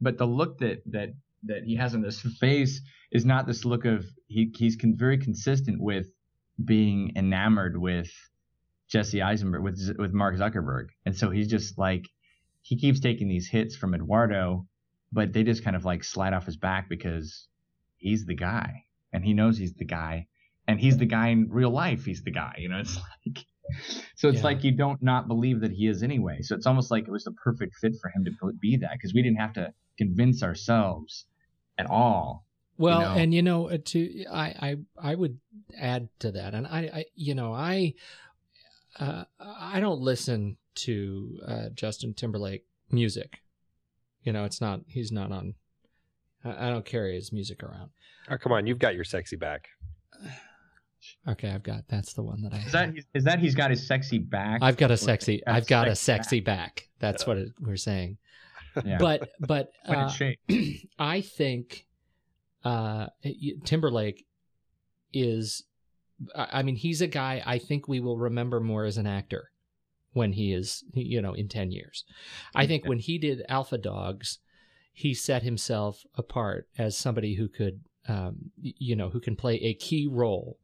but the look that that that he has on his face is not this look of he he's con- very consistent with being enamored with Jesse Eisenberg with with Mark Zuckerberg, and so he's just like he keeps taking these hits from Eduardo, but they just kind of like slide off his back because he's the guy, and he knows he's the guy, and he's the guy in real life. He's the guy, you know. It's like so it's Yeah. like you don't not believe that he is anyway. So it's almost like it was the perfect fit for him to be that because we didn't have to convince ourselves at all. Well, know? and you know, uh, to I, I I would add to that, and I, I you know, I uh, I don't listen to uh, Justin Timberlake music. You know, it's not he's not on. I I don't carry his music around. Oh, come on, you've got your sexy back. Okay, I've got that's the one that I. Is that is that he's got his sexy back? I've got a sexy. got I've got a sexy sexy back. That's what it, we're saying. Yeah. But but uh. I think uh, Timberlake is. I I mean, he's a guy I think we will remember more as an actor when he is, you know, in 10 years. I think when he did Alpha Dogs, he set himself apart as somebody who could, um, you know, who can play a key role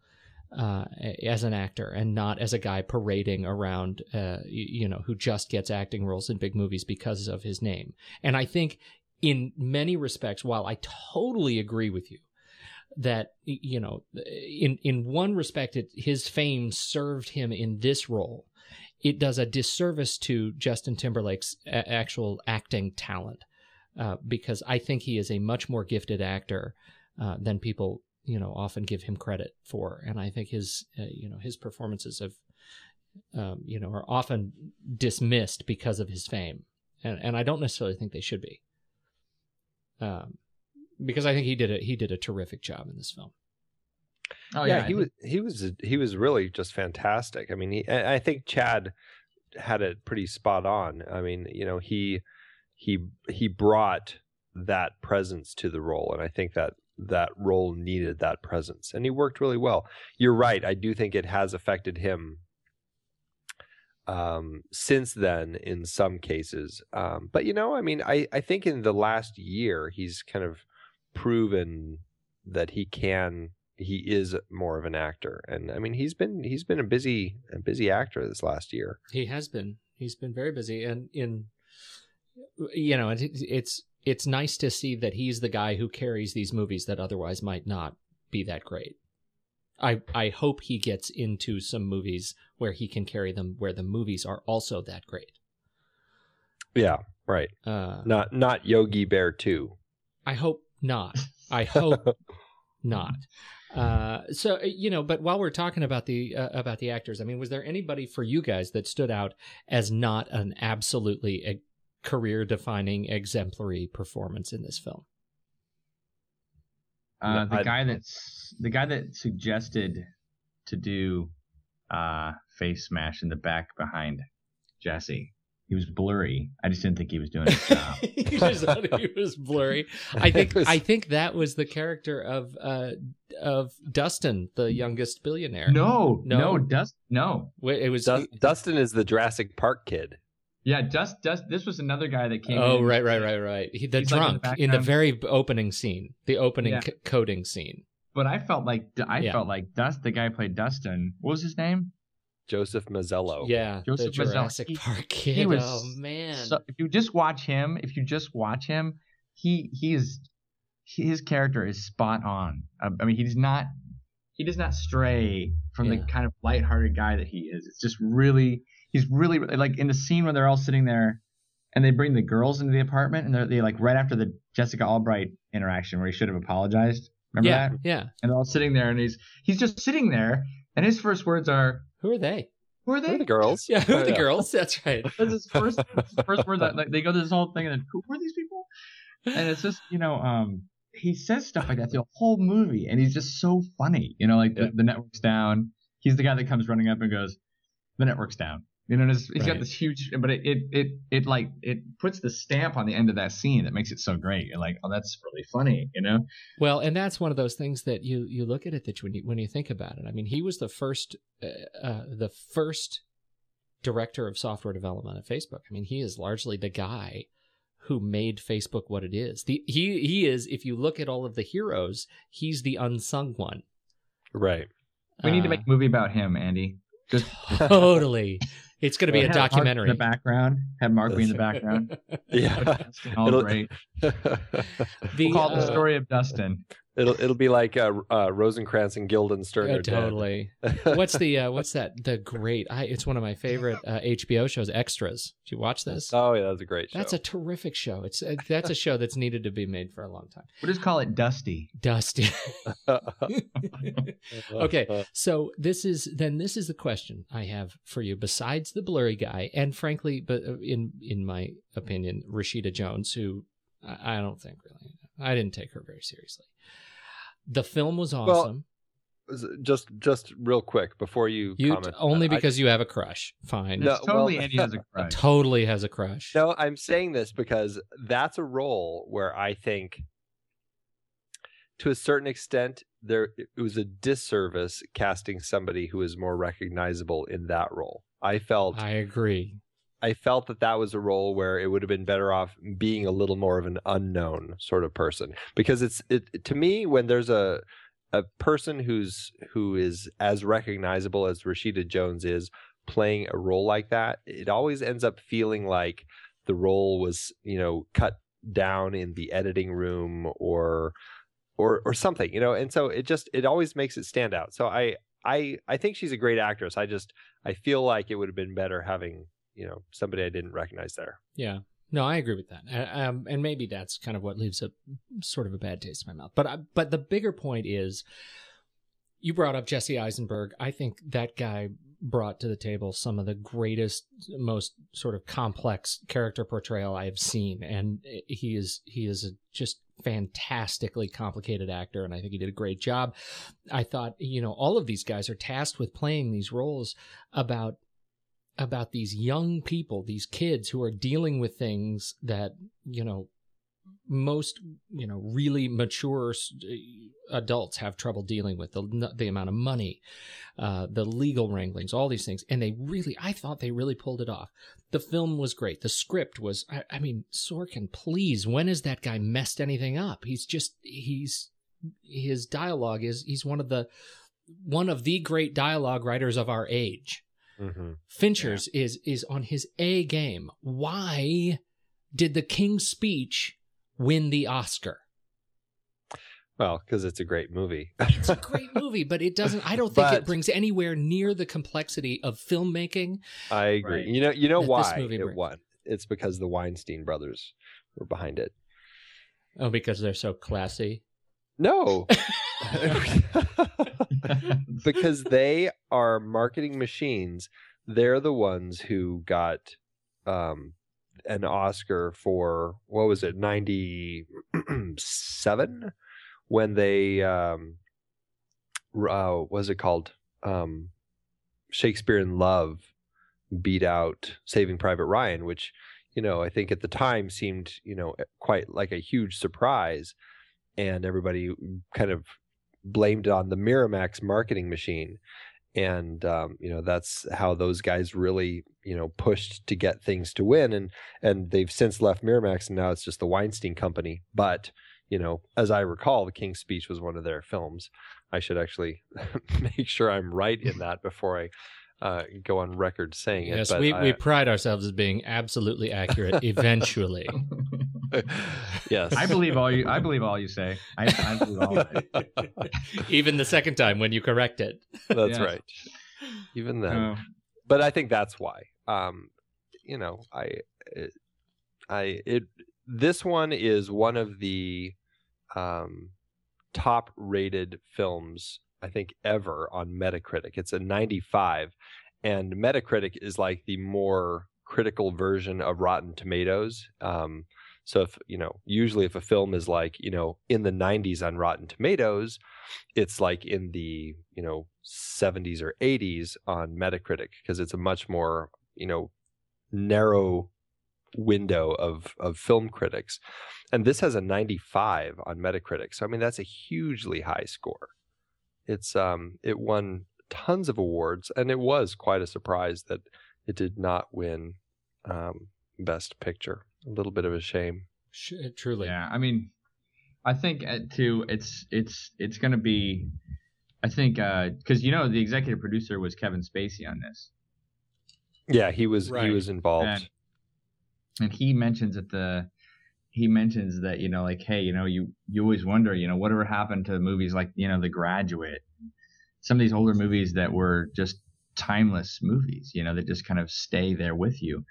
uh, as an actor and not as a guy parading around, uh, you know, who just gets acting roles in big movies because of his name. And I think in many respects, while I totally agree with you that you know, in in one respect, it, his fame served him in this role. It does a disservice to Justin Timberlake's a- actual acting talent uh, because I think he is a much more gifted actor uh, than people you know often give him credit for, and I think his uh, you know his performances have um, you know are often dismissed because of his fame, and and I don't necessarily think they should be um, because I think he did a he did a terrific job in this film. Oh yeah, yeah, he was he was he was really just fantastic. I mean, he, I think Chad had it pretty spot on. I mean, you know, he he he brought that presence to the role, and I think that that role needed that presence, and he worked really well. You're right. I do think it has affected him um since then in some cases um but you know i mean i i think in the last year he's kind of proven that he can he is more of an actor and i mean he's been he's been a busy a busy actor this last year He has been. He's been very busy, and in you know, it's it's nice to see that he's the guy who carries these movies that otherwise might not be that great. I I hope he gets into some movies where he can carry them, where the movies are also that great. yeah right Uh, not not yogi bear 2 I hope not. I hope not. Uh, so you know, but while we're talking about the uh, about the actors, I mean, was there anybody for you guys that stood out as not an absolutely career defining exemplary performance in this film? Uh, the I- guy that's the guy that suggested to do uh, Face Mash in the back behind Jesse. He was blurry. I just didn't think he was doing his job. you just thought he was blurry. I think was- I think that was the character of uh of Dustin, the youngest billionaire. no, No. no, Dust, no. Wait, it was Dus- Dustin is the Jurassic Park kid. Yeah, Dust, Dust. This was another guy that came. Oh in. right, right, right, right. He, the He's, like, in the drunk in the, very opening scene, the opening Yeah. c- coding scene. But I felt like I Yeah. felt like Dust, the guy who played Dustin. What was his name? Joseph Mazzello. Yeah, Joseph the Mazzello. Jurassic He- Park kid. he was oh man, So if you just watch him, if you just watch him, he he is his character is spot on. Um, I mean, he's not he does not stray from Yeah. the kind of lighthearted guy that he is. It's just really he's really like in the scene where they're all sitting there and they bring the girls into the apartment and they're they like right after the Jessica Albright interaction where he should have apologized. Remember yeah, that? yeah. And they're all sitting there and he's he's just sitting there and his first words are, Who are they? "Who are They're the girls. Yeah, who are the girls? That's right. That's his first his first words. That, like, they go through this whole thing, and then who are these people? And it's just you know, um, he says stuff like that the whole movie, and he's just so funny. You know, like Yeah. the, the network's down. He's the guy that comes running up and goes, "The network's down." You know, and it's, he's Right. got this huge, but it, it it it like it puts the stamp on the end of that scene that makes it so great. You're like, oh, that's really funny. You know? Well, and that's one of those things that you you look at it that when you when you think about it. I mean, he was the first uh, uh, the first director of software development at Facebook. I mean, he is largely the guy who made Facebook what it is. The he he is if you look at all of the heroes, he's the unsung one. Right. We need to Uh, make a movie about him, Andy. Just totally. It's going to be a have Mark documentary. in the background. Have Mark be in the background. Yeah. All It'll- great. The, We'll call it the uh, story of Dustin. It'll it'll be like uh, uh, Rosencrantz and Guildenstern uh, totally. what's the uh, what's that? The great. I, it's one of my favorite uh, HBO shows. Extras. Did you watch this? Oh yeah, that's a great show. That's a terrific show. It's uh, that's a show that's needed to be made for a long time. We'll just call it Dusty. Dusty. okay, Uh, so this is then this is the question I have for you. Besides the blurry guy, and frankly, but uh, in in my opinion, Rashida Jones, who I I don't think really, I didn't take her very seriously. The film was Well, awesome. just just real quick before you, you comment. only I- because you have a crush. Fine. No, totally well- Andy has a crush. Totally has a crush. No, I'm saying this because that's a role where I think, to a certain extent, there it was a disservice casting somebody who is more recognizable in that role. I felt I agree. I felt that that was a role where it would have been better off being a little more of an unknown sort of person. Because it's it to me when there's a a person who's who is as recognizable as Rashida Jones is playing a role like that it always ends up feeling like the role was you know cut down in the editing room or or or something you know? And so it just it always makes it stand out. So I I I think she's a great actress. I just I feel like it would have been better having you know somebody I didn't recognize there. Yeah. No, I agree with that. Um, and maybe that's kind of what leaves a sort of a bad taste in my mouth. But I, but the bigger point is, you brought up Jesse Eisenberg. I think that guy brought to the table some of the greatest, most sort of complex character portrayal I have seen, and he is he is a just fantastically complicated actor, and I think he did a great job. I thought, you know, all of these guys are tasked with playing these roles about about these young people, these kids who are dealing with things that, you know, most, you know, really mature adults have trouble dealing with the, the amount of money, uh, the legal wranglings, all these things. And they really, I thought they really pulled it off. The film was great. The script was, I, I mean, Sorkin, please, when has that guy messed anything up? He's just, he's, his dialogue is, he's one of the, one of the great dialogue writers of our age. Mm-hmm. Fincher's is is on his A game. Why did The King's Speech win the Oscar? Well, because it's a great movie. It's a great movie, but it doesn't. I don't think But- it brings anywhere near the complexity of filmmaking. I agree. Right. You know, you know why it brings. won. It's because the Weinstein brothers were behind it. Oh, because they're so classy. No, because they are marketing machines. They're the ones who got um, an Oscar for what was it, ninety seven, when they um, uh, what was it called? Um, Shakespeare in Love beat out Saving Private Ryan, which you know I think at the time seemed you know quite like a huge surprise, and everybody kind of blamed it on the Miramax marketing machine. And um, you know that's how those guys really you know pushed to get things to win, and and they've since left Miramax, and now it's just the Weinstein Company. But you know, as I recall, The King's Speech was one of their films. I should actually make sure I'm right in that before I uh, go on record saying it. Yes, we, I- we pride ourselves as being absolutely accurate eventually. yes, I believe all you. I believe all you say. I, I believe all of it. Even the second time when you correct it. that's Yes. right. Even then, Uh, but I think that's why. Um, you know, I, it, I, it. This one is one of the um, top-rated films I think ever on Metacritic. It's a 95, and Metacritic is like the more critical version of Rotten Tomatoes. Um, so if you know, usually if a film is like you know in the 90s on Rotten Tomatoes, it's like in the you know 70s or 80s on Metacritic because it's a much more you know narrow window of of film critics and this has a 95 on metacritic so i mean that's a hugely high score it's um it won tons of awards and it was quite a surprise that it did not win um best picture a little bit of a shame Sh- Truly. yeah, I mean, I think uh, too. It's it's it's gonna be. I think because you know the executive producer was Kevin Spacey on this, yeah he was Right. he was involved And- and he mentions at the he mentions that you know like hey you know you you always wonder you know whatever happened to movies like you know The Graduate, some of these older movies that were just timeless movies you know that just kind of stay there with you,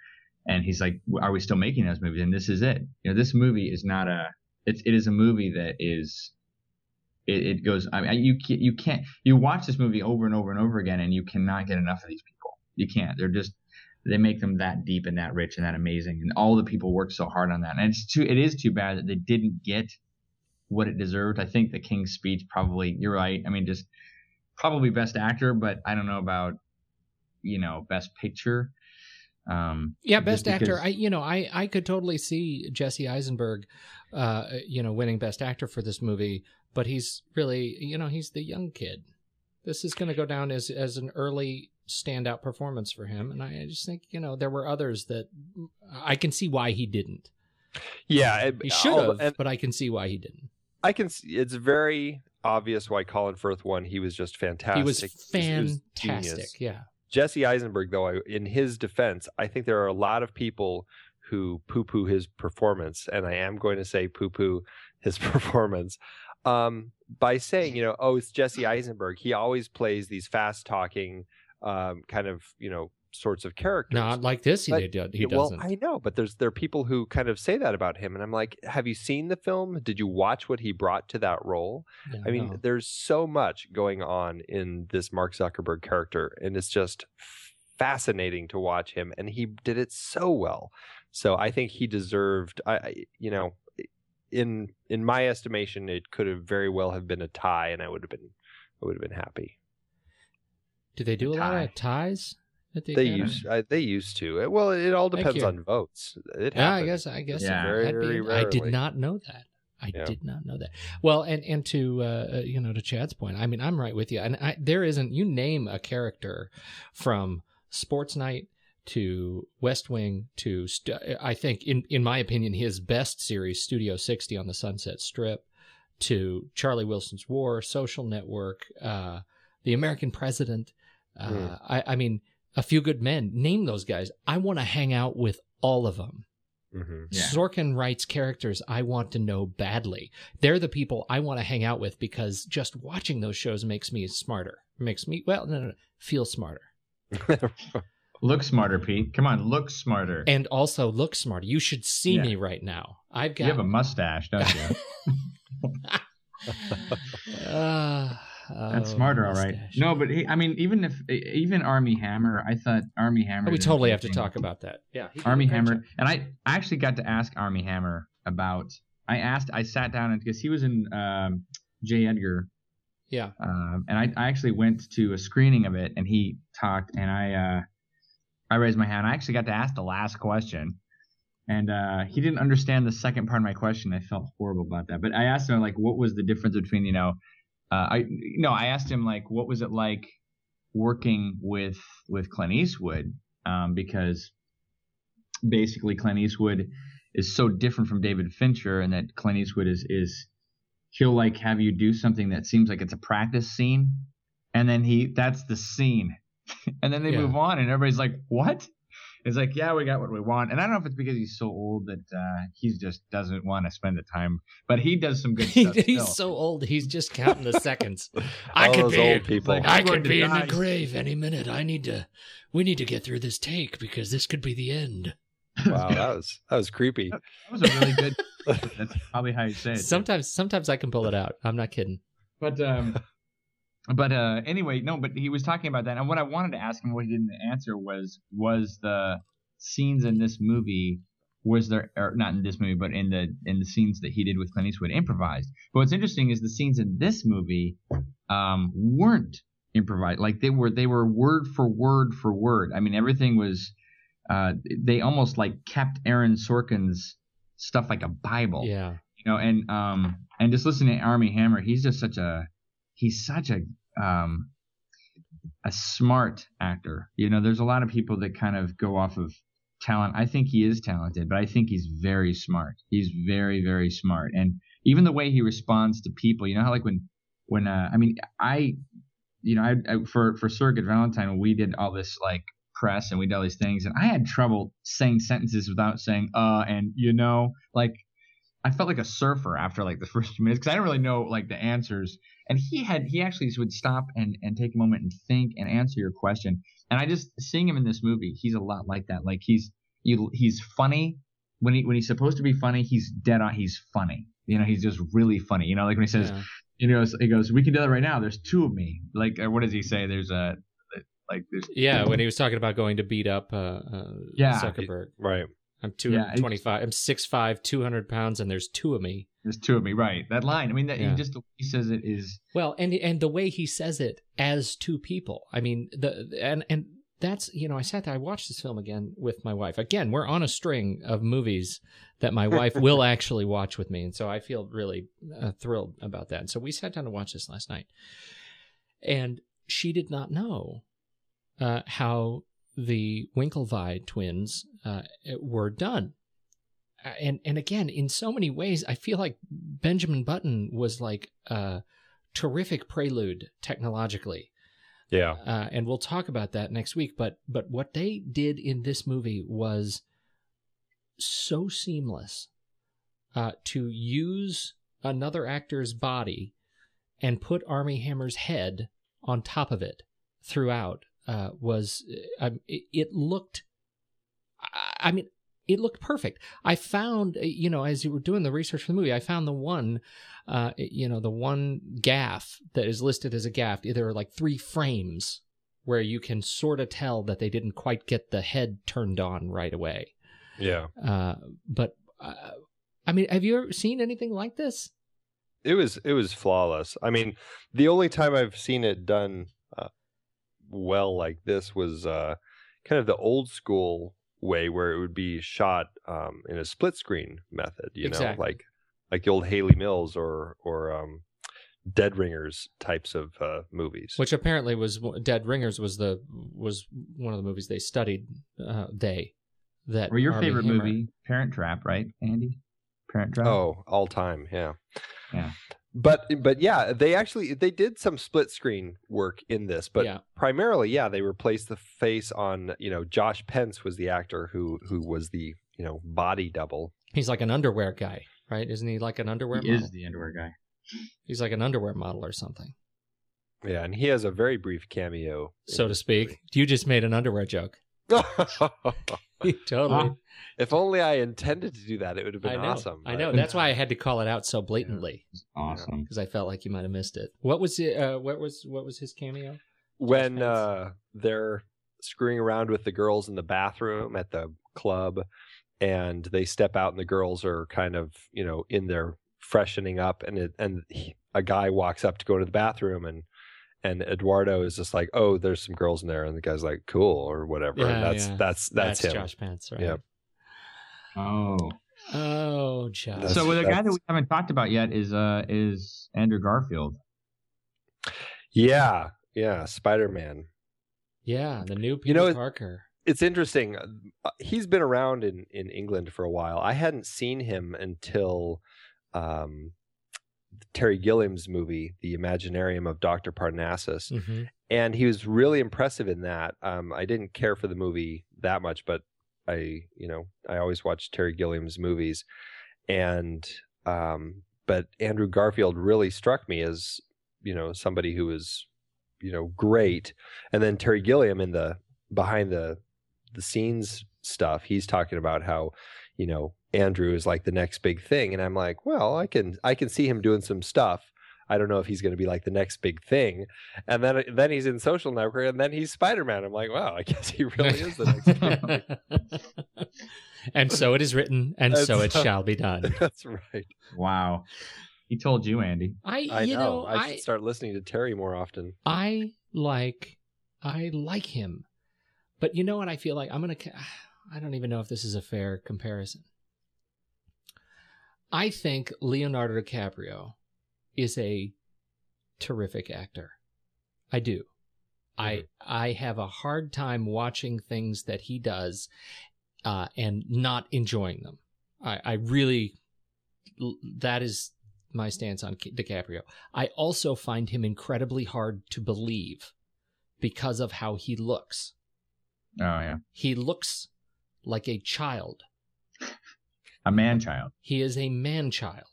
and he's like are we still making those movies and this is it you know this movie is not a it's it is a movie that is. It, it goes. I mean, you can't, you can't. You watch this movie over and over and over again, and you cannot get enough of these people. You can't. They're just they make them that deep and that rich and that amazing. And all the people work so hard on that. And it's too it is too bad that they didn't get what it deserved. I think the king's speech probably you're right. I mean just probably best actor but i don't know about you know best picture. Um Yeah, best actor. I you know I I could totally see Jesse Eisenberg, uh, you know, winning best actor for this movie, but he's really you know he's the young kid. This is going to go down as as an early standout performance for him, and I, I just think you know there were others that I can see why he didn't. yeah it- He should have, but I can see why he didn't. i can see it's very obvious why colin firth won he was just fantastic He was He was fantastic. Yeah. Jesse Eisenberg, though, I, in his defense, I think there are a lot of people who poo poo his performance, and I am going to say poo poo his performance um, by saying, you know, oh, it's Jesse Eisenberg. He always plays these fast talking, um, kind of, you know, sorts of characters. Not like this. He But- did. He well, doesn't. I know, but there's there are people who kind of say that about him, and I'm like, have you seen the film? Did you watch what he brought to that role? Yeah, I mean, no. there's so much going on in this Mark Zuckerberg character, and it's just fascinating to watch him, and he did it so well. So I think he deserved. I, I you know, in in my estimation, it could have very well have been a tie, and I would have been, I would have been happy. Do they do a lot of ties? At the They Academy? used, uh, they used to. Well, it all depends on votes. It Yeah, I guess. I guess. Yeah. Very, that'd be- very I did not know that. I Yeah. did not know that. Well, and and to uh, uh, you know to Chad's point, I mean, I'm right with you. And I, there isn't. You name a character from Sports Night to West Wing to st- I think in in my opinion his best series Studio 60 on the Sunset Strip to Charlie Wilson's War, Social Network, uh, The American President. Uh, Hmm. I, I mean, A Few Good Men. Name those guys. I want to hang out with all of them. Mhm. Yeah. Sorkin writes characters I want to know badly. They're the people I want to hang out with because just watching those shows makes me smarter. Makes me well, no, no, no feel smarter. look smarter pete come on look smarter And also look smarter. You should see Yeah. me right now. I've got. you have a mustache don't you That's oh, smarter, all right. mustache. No, but he, I mean, even if even Armie Hammer, I thought Armie Hammer. Oh, we totally have to talk about that. Yeah, Armie Hammer, and I, I actually got to ask Armie Hammer about. I asked, I sat down and because he was in um, J. Edgar, Yeah, um, and I, I actually went to a screening of it, and he talked, and I, uh, I raised my hand. I actually got to ask the last question, and uh, he didn't understand the second part of my question. I felt horrible about that. But I asked him like, what was the difference between you know, uh, I no, I asked him like, what was it like working with with Clint Eastwood um, because basically Clint Eastwood is so different from David Fincher, and that Clint Eastwood is is he'll like have you do something that seems like it's a practice scene, and then he that's the scene, and then they Yeah. move on, and everybody's like, what? It's like, yeah, we got what we want, and I don't know if it's because he's so old that uh, he just doesn't want to spend the time, but he does some good stuff. he's still. so old. He's just counting the seconds. I All could those be old people. like- I could to be in the grave any minute. I need to. We need to get through this take because this could be the end. wow, that was that was creepy. that was a really good. that's probably how you say it. too. Sometimes, sometimes I can pull it out. I'm not kidding. But um, but uh, anyway, no. But he was talking about that, and what I wanted to ask him, what he didn't answer was was the scenes in this movie. Was there, or not in this movie, but in the in the scenes that he did with Clint Eastwood, improvised? But what's interesting is the scenes in this movie um, weren't improvised. Like they were, they were word for word for word. I mean, everything was. Uh, they almost like kept Aaron Sorkin's stuff like a Bible Yeah, you know and um and just listening to Armie Hammer he's just such a he's such a um a smart actor. You know there's a lot of people that kind of go off of talent. I think he is talented but i think he's very smart. He's very very smart. And even the way he responds to people you know how like when when uh, i mean i you know I, I for for circuit valentine we did all this like press and we did all these things and i had trouble saying sentences without saying uh and you know like I felt like a surfer after like the first few minutes because I didn't really know like the answers. And he had he actually would stop and and take a moment and think and answer your question. And I just seeing him in this movie, he's a lot like that. Like he's you, he's funny when he when he's supposed to be funny, he's dead on. He's funny. You know, he's just really funny. You know, like when he says, yeah. you know, he goes, "We can do that right now." There's two of me. Like, uh, what does he say? There's a like there's yeah. When he was talking about going to beat up uh, uh, Yeah. Zuckerberg, Right. I'm two Yeah, twenty five. I'm six five, two hundred pounds, and there's two of me. there's two of me. Right. That line. I mean, that Yeah. he just the way he says it is Well, and and the way he says it as two people. I mean, the and and that's you know, I sat there, I watched this film again with my wife. Again, we're on a string of movies that my wife will actually watch with me, and so I feel really uh, thrilled about that. And so we sat down to watch this last night, and she did not know uh, how the Winklevi twins uh, were done. Uh, And and again, in so many ways, I feel like Benjamin Button was like a terrific prelude technologically, Yeah. uh, and we'll talk about that next week. But but what they did in this movie was so seamless uh, to use another actor's body and put Armie Hammer's head on top of it throughout uh, was uh, um, it, it looked. I- I mean, it looked perfect. I found, uh, you know, as you were doing the research for the movie, I found the one, uh, you know, the one gaff that is listed as a gaff. There are like three frames where you can sort of tell that they didn't quite get the head turned on right away. Yeah. Uh, but uh, I mean, have you ever seen anything like this? It was it was flawless. I mean, the only time I've seen it done uh, well like this was uh, kind of the old school way where it would be shot um, in a split screen method. You know, like like the old Hayley Mills or or um, Dead Ringers types of uh, movies. Which apparently was Dead Ringers was the was one of the movies they studied. Uh, they that or your Armie favorite Hammer- movie, Parent Trap, right, Andy? Parent Trap. Oh, all time, yeah. Yeah. But but yeah, they actually they did some split screen work in this, but Yeah. primarily, yeah, they replaced the face on, you know, Josh Pence was the actor who who was the, you know, body double. He's like an underwear guy, right? Isn't he like an underwear he model? is the underwear guy. He's like an underwear model or something, Yeah, and he has a very brief cameo. so to this speak. You just made an underwear joke. movie. totally. if only I intended to do that, it would have I been know. awesome. I know. That's why I had to call it out so blatantly It's awesome. because I felt like you might have missed it. What was it? Uh, what was what was his cameo? when uh, they're screwing around with the girls in the bathroom at the club and they step out and the girls are kind of you know in there freshening up and it, and he, a guy walks up to go to the bathroom and and Eduardo is just like, "Oh, there's some girls in there," and the guy's like, "Cool" or whatever. Yeah, and that's yeah. that's that's, him. Josh Pence, right? Yep. Oh, Oh, Josh. That's- so the guy that we haven't talked about yet is uh is Andrew Garfield. Yeah, yeah, Spider Man. yeah, the new Peter You know, it- Parker. It's interesting. uh, He's been around in in England for a while. I hadn't seen him until um, Terry Gilliam's movie, The Imaginarium of Doctor Parnassus. hmm and he was really impressive in that. Um, I didn't care for the movie that much, but I, you know, I always watch Terry Gilliam's movies, and um, but Andrew Garfield really struck me as you know somebody who was you know great, and then Terry Gilliam in the behind the the scenes stuff, he's talking about how you know Andrew is like the next big thing, and I'm like, well, I can I can see him doing some stuff. I don't know if he's going to be like the next big thing, and then uh, then he's in Social Network, and then he's Spider Man. I'm like, wow, I guess he really is the next big thing. and so it is written, and And so it shall be done. That's right. Wow, he told you, Andy. I, I you know. know, I I, should start listening to Terry more often. I like, I like him, but you know what? I feel like I'm gonna. I don't even know if this is a fair comparison. I think Leonardo DiCaprio is a terrific actor. I do. I I have a hard time watching things that he does uh, and not enjoying them. I, I really that is my stance on DiCaprio. I also find him incredibly hard to believe because of how he looks. Oh yeah, He looks like a child. A man child. He is a man child.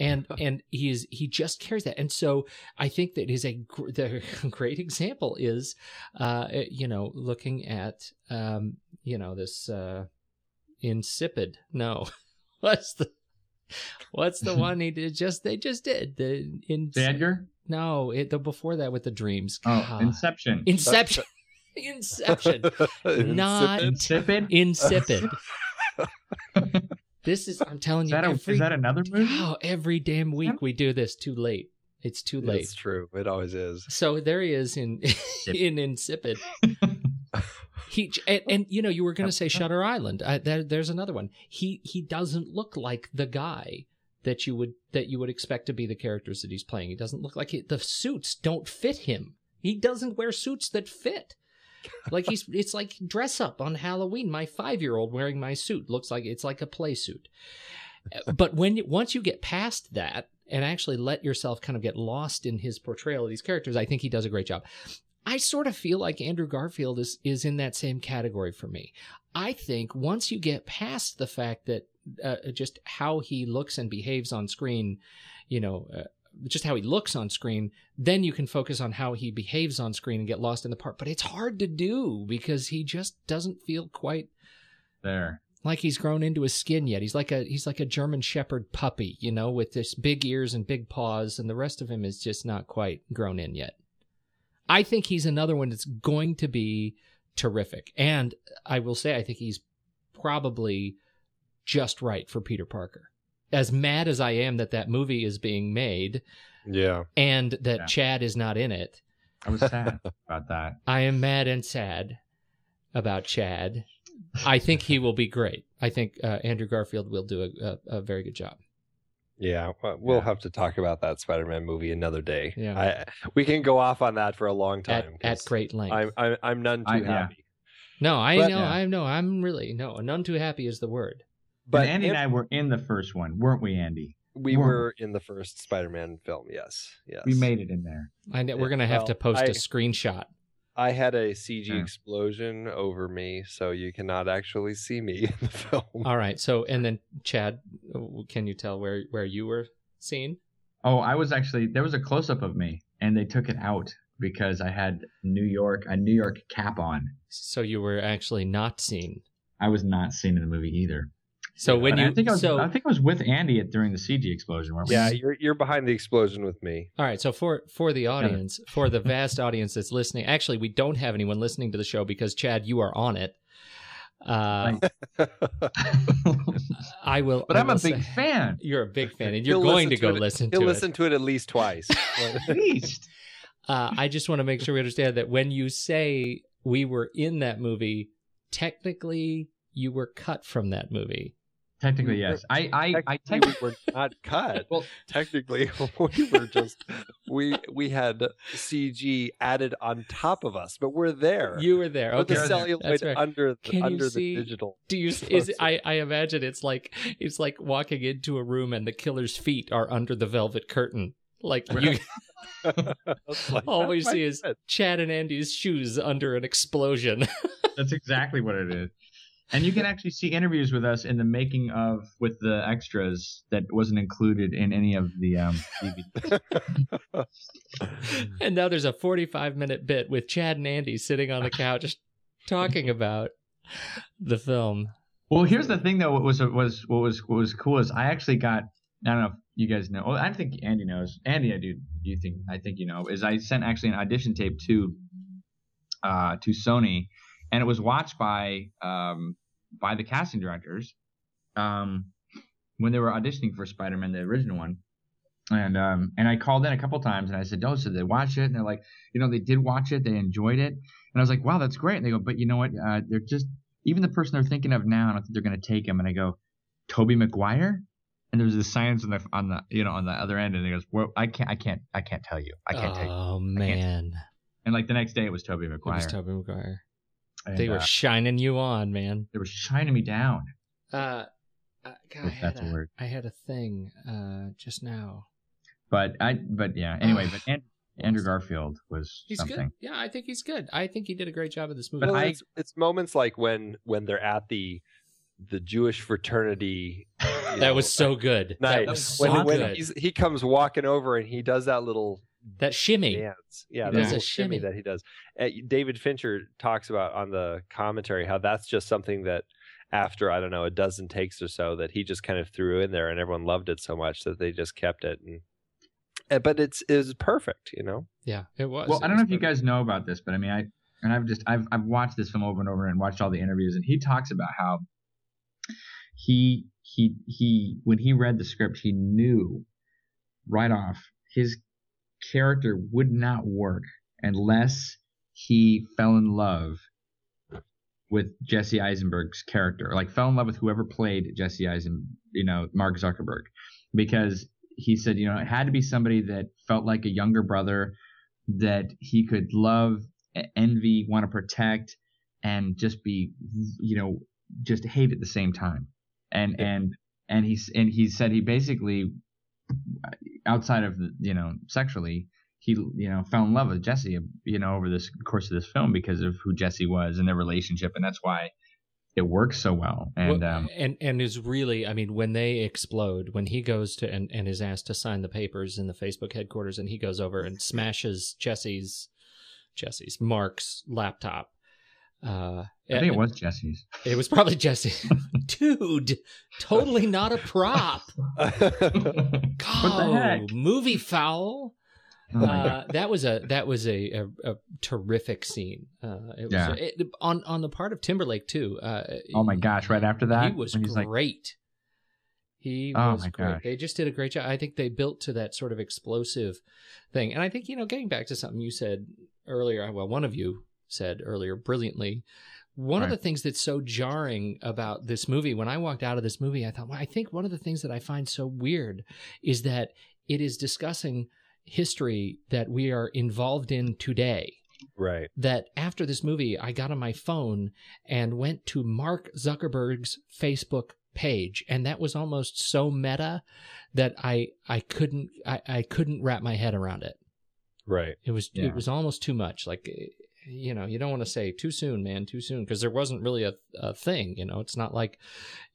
And and he is he just carries that, and so I think that is a gr- the great example is, uh, you know, looking at um, you know this uh, insipid. No, what's the what's the one he did? Just they just did the in Edgar. no it, the before that with the dreams. Oh, Inception. Inception, Inception, Not- Insipid? Insipid. Insipid. This is I'm telling Is you that, a, every is that another movie? Oh, every damn week we do this. Too late. It's too late. It's true. It always is. So there he is in in Insipid. He and, and you know you were going to say Shutter Island. I, there, there's another one. He he doesn't look like the guy that you would that you would expect to be the characters that he's playing. He doesn't look like he, the suits don't fit him. He doesn't wear suits that fit. Like he's it's like dress up on Halloween. My five year old wearing my suit looks like it's like a play suit. But when once you get past that and actually let yourself kind of get lost in his portrayal of these characters, I think he does a great job. I sort of feel like Andrew Garfield is is in that same category for me. I think once you get past the fact that uh, just how he looks and behaves on screen, you know, uh, just how he looks on screen, then you can focus on how he behaves on screen and get lost in the part. But it's hard to do because he just doesn't feel quite There. like he's grown into his skin yet. He's like a he's like a German Shepherd puppy, you know, with this big ears and big paws, and the rest of him is just not quite grown in yet. I think he's another one that's going to be terrific, and I will say I think he's probably just right for Peter Parker. As mad as I am that that movie is being made Yeah. and that Yeah. Chad is not in it, I was sad about that. I am mad and sad about Chad. I think he will be great. I think uh, Andrew Garfield will do a, a, a very good job. Yeah, well, we'll Yeah. have to talk about that Spider-Man movie another day. Yeah. I, we can go off on that for a long At, time. at 'cause great length. I'm, I'm I'm none too I- yeah. happy. no, I But- know, Yeah. I know, I'm really no, none too happy is the word. But and Andy if and I were in the first one, weren't we, Andy? we we're- were in the first Spider-Man film. Yes, yes. We made it in there. I know we're gonna have well, to post I- a screenshot. I had a CG Yeah. explosion over me, so you cannot actually see me in the film. All right, so and then Chad, uh, can you tell where where you were seen? Oh, I was actually there was a close up of me, and they took it out because I had New York a New York cap on. So you were actually not seen. I was not seen in the movie either. So when you I think I was, so I think I was with Andy at, during the CG explosion. Weren't we? Yeah, you're you're behind the explosion with me. All right, so for for the audience, for the vast audience that's listening, actually, we don't have anyone listening to the show because Chad, you are on it. Uh, I will. but I I'm a big say- fan. You're a big fan, and you're He'll going to go it- listen to He'll it. listen to it at least twice. At least. uh, I just want to make sure we understand that when you say we were in that movie, technically you were cut from that movie. Technically, yes. I, I, I Technically, technically. we were not cut. Well- technically, we were just we we had CG added on top of us, but we're there. You were there. Put the celluloid that's right. under the, Can you under see- the digital. Do you is I I imagine it's like it's like walking into a room and the killer's feet are under the velvet curtain. Like you like- all we see is bed. Chad and Andy's shoes under an explosion. That's exactly what it is. And you can actually see interviews with us in the making of with the extras that wasn't included in any of the um, DVDs. and now there's a 45 minute bit with Chad and Andy sitting on the couch talking about the film. Well, here's the thing though. What was was what was what was cool is I actually got. I don't know if you guys know. Well, I think Andy knows. Andy, I do. You think? I think you know. Is I sent actually an audition tape to uh, to Sony, and it was watched by um, by the casting directors um, when they were auditioning for Spider-Man, the original one. And um, and I called in a couple times and I said, "Oh, so they watched it?" And they're like, "You know, they did watch it. They enjoyed it." And I was like, "Wow, that's great." And they go, "But you know what? Uh, they're just even the person they're thinking of now. I don't think they're going to take him." And I go, "Tobey Maguire." And there was this silence on the on the you know on the other end, and he goes, "Well, I can't, I can't, I can't tell you. I can't tell you." Oh man, And like the next day, it was Tobey Maguire. it was Tobey Maguire. And, They were uh, shining you on, man. they were shining me down. Uh, uh, God, I had that's a a, word. I had a thing uh, just now. But I, but yeah. Anyway, but An- Andrew Garfield was He's something. good. Yeah, I think he's good. I think he did a great job of this movie. But Well, I- it's, it's moments like when when they're at the the Jewish fraternity. that know, was so good. night. That was when so when good. he's, he comes walking over and he does that little That shimmy. dance. Yeah, He that a shimmy. that he does. Uh, David Fincher talks about on the commentary how that's just something that after I don't know a dozen takes or so that he just kind of threw in there and everyone loved it so much that they just kept it and. uh, But it's it was perfect, you know. Yeah, it was. Well, It I don't was know if you guys know about this, but I mean, I and I've just I've I've watched this film over and over and watched all the interviews, and he talks about how he he he when he read the script, he knew right off his character would not work unless he fell in love with Jesse Eisenberg's character, like fell in love with whoever played Jesse Eisen, you know, Mark Zuckerberg, because he said, you know, it had to be somebody that felt like a younger brother that he could love, envy, want to protect, and just be, you know, just hate at the same time. And and and he's and he said he basically, outside of the, you know sexually, he you know fell in love with Jesse, you know, over this course of this film because of who Jesse was and their relationship, and that's why it works so well. And Well, um, and and is really, I mean, when they explode, when he goes to and, and is asked to sign the papers in the Facebook headquarters, and he goes over and smashes Jesse's Jesse's Mark's laptop. Uh, I think it was Jesse's. It was probably Jesse. Dude, totally not a prop. what the heck? Oh, movie foul. Oh uh, that was a that was a, a, a terrific scene. Uh, it was Yeah. it, on on the part of Timberlake too. Uh, oh my gosh! Right after that, he was when he's like, great. he Oh was my great. gosh. They just did a great job. I think they built to that sort of explosive thing. And I think you know, getting back to something you said earlier. Well, one of you said earlier brilliantly. One of the things that's so jarring about this movie, when I walked out of this movie, I thought, well, I think one of the things that I find so weird is that it is discussing history that we are involved in today right. that after this movie, I got on my phone and went to Mark Zuckerberg's Facebook page, and that was almost so meta that I I couldn't I, I couldn't wrap my head around it. Right. It was Yeah. it was almost too much. Like you know, you don't want to say too soon, man, too soon, because there wasn't really a a thing. You know, it's not like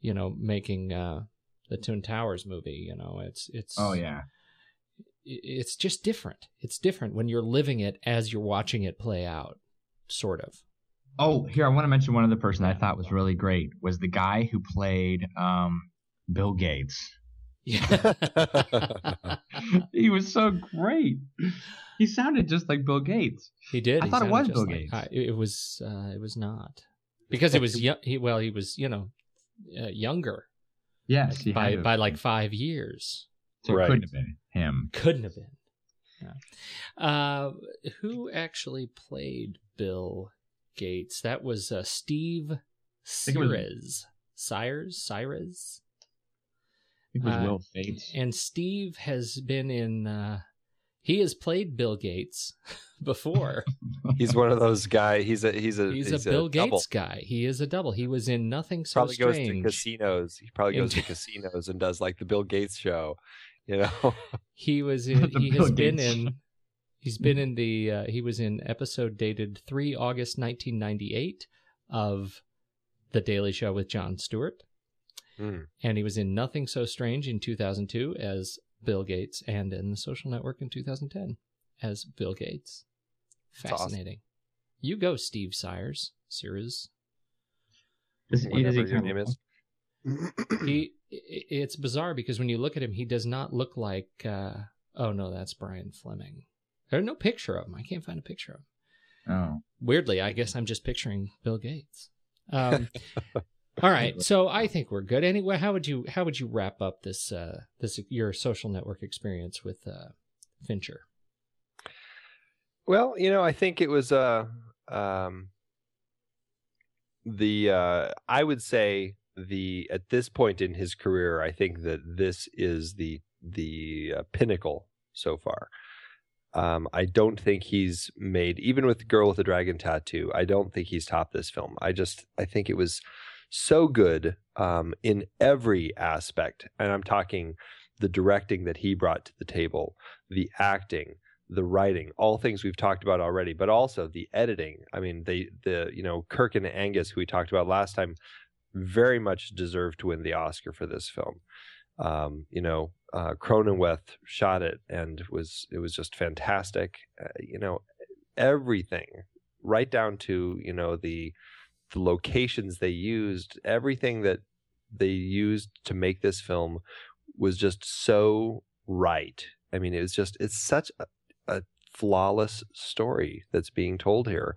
you know making uh, the Twin Towers movie. You know, it's it's oh yeah, it's just different. It's different when you're living it as you're watching it play out, sort of. Oh, here I want to mention one other person I thought was really great was the guy who played um, Bill Gates. Yeah. he was so great. He sounded just like Bill Gates. he did. I He thought it was Bill like- Gates. I, it was. Uh, it was not because it was. Young, he well, he was. You know, uh, younger Yes, he by had to- by like five years. so it Right. couldn't have been him. Couldn't have been. Yeah. Uh, who actually played Bill Gates? That was uh, Steve think it was- Sires. Sires? Sires? I think it was Uh, Will Fates. And Steve has been in. Uh, he has played Bill Gates before. He's one of those guy. He's a he's a He's, a Bill Gates double. guy. He is a double. He was in Nothing So Probably goes to casinos. He probably goes to casinos and does like the Bill Gates show. You know, He was in. The he Bill has been Gates. in. He's been in the. Uh, he was in episode dated three August nineteen ninety eight of the Daily Show with Jon Stewart, Hmm. and he was in Nothing So Strange in two thousand two as Bill Gates, and in The Social Network in two thousand ten as Bill Gates. That's awesome. Fascinating. You go, Steve Sires. Sears. Does, does whatever he your name is. he it's bizarre because when you look at him he does not look like uh oh no that's brian fleming there's no picture of him i can't find a picture of him Oh, weirdly i guess i'm just picturing bill gates um all right so i think we're good anyway how would you how would you wrap up this uh this your social network experience with uh fincher Well, you know, I think it was uh um the uh I would say the at this point in his career, I think that this is the the uh, pinnacle so far. Um, I don't think he's made even with girl with the dragon tattoo. I don't think he's topped this film. I just I think it was so good um, in every aspect, and I'm talking the directing that he brought to the table, the acting, the writing, all things we've talked about already, but also the editing. I mean, they the you know Kirk and Angus, who we talked about last time, very much deserve to win the Oscar for this film. Um, you know, uh, Cronenweth shot it and was it was just fantastic. Uh, you know, everything right down to you know the the locations they used, everything that they used to make this film was just so right. I mean, it was just it's such a, a flawless story that's being told here,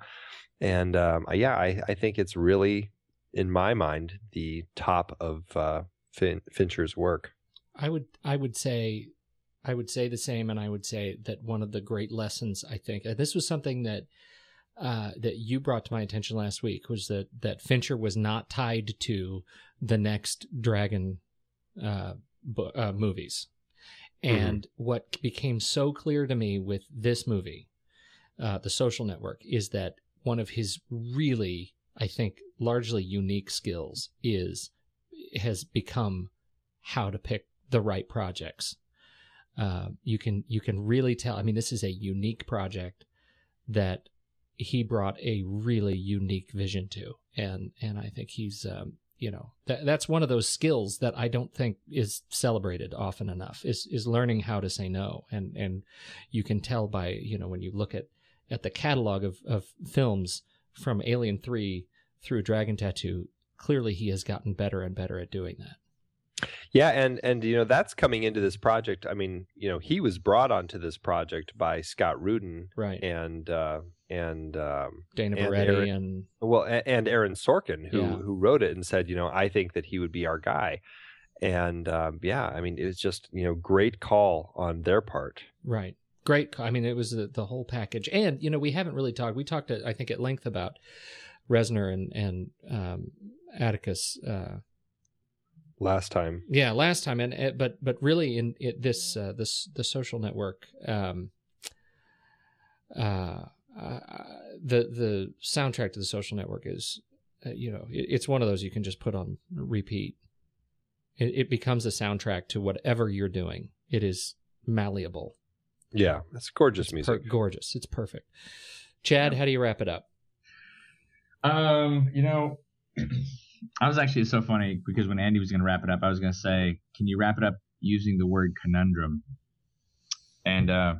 and um, yeah, I, I think it's really, in my mind, the top of uh, fin- Fincher's work. I would I would say I would say the same, and I would say that one of the great lessons I think uh, this was something that uh, that you brought to my attention last week was that that Fincher was not tied to the next Dragon uh, bu- uh, movies, and what became so clear to me with this movie, uh, The Social Network, is that one of his really I think largely unique skills is has become how to pick the right projects. Uh, you can you can really tell. I mean, this is a unique project that he brought a really unique vision to, and and I think he's um, you know that that's one of those skills that I don't think is celebrated often enough. Is is learning how to say no, and and you can tell by you know when you look at at the catalog of of films from Alien Three through Dragon Tattoo. Clearly, he has gotten better and better at doing that. Yeah, and and you know that's coming into this project. I mean, you know, he was brought onto this project by Scott Rudin Right. and uh, and um, Dana and Aaron- and well, and Aaron Sorkin, who Yeah. who wrote it and said, you know, I think that he would be our guy. And um, yeah, I mean, it was just you know great call on their part. right. Great. I mean, it was the, the whole package. And, you know, we haven't really talked, we talked, I think, at length about Reznor and, and um, Atticus. Uh, Last time, yeah, last time. And, uh, but, but really in it, this, uh, this, the social network, um, uh, uh, the, the soundtrack to the social network is, uh, you know, it, it's one of those you can just put on repeat. It, it becomes a soundtrack to whatever you're doing. It is malleable. yeah, it's gorgeous It's music. per- gorgeous. It's perfect. Chad, how do you wrap it up? Um, you know, I was actually so funny because when Andy was going to wrap it up, I was going to say, "Can you wrap it up using the word conundrum?" And uh,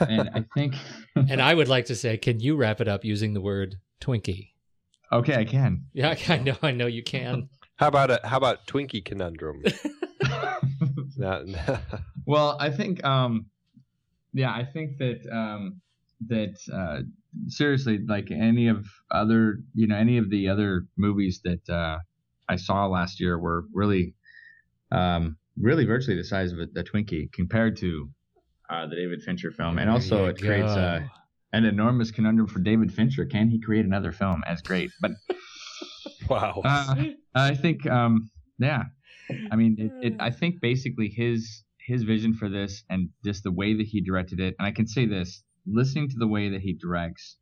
and I think And I would like to say, can you wrap it up using the word Twinkie? okay, I can. Yeah, I know, I know you can. How about a how about Twinkie conundrum? Not- well, I think um, yeah, I think that um, that uh, seriously, like any of other, you know, any of the other movies that uh, I saw last year were really, um, really virtually the size of a, a Twinkie compared to uh, the David Fincher film, and also it creates a, an enormous conundrum for David Fincher. Can he create another film as great? But Wow. uh, I think, um, yeah, I mean, it, it, I think basically his his vision for this and just the way that he directed it, and I can say this: listening to the way that he directs,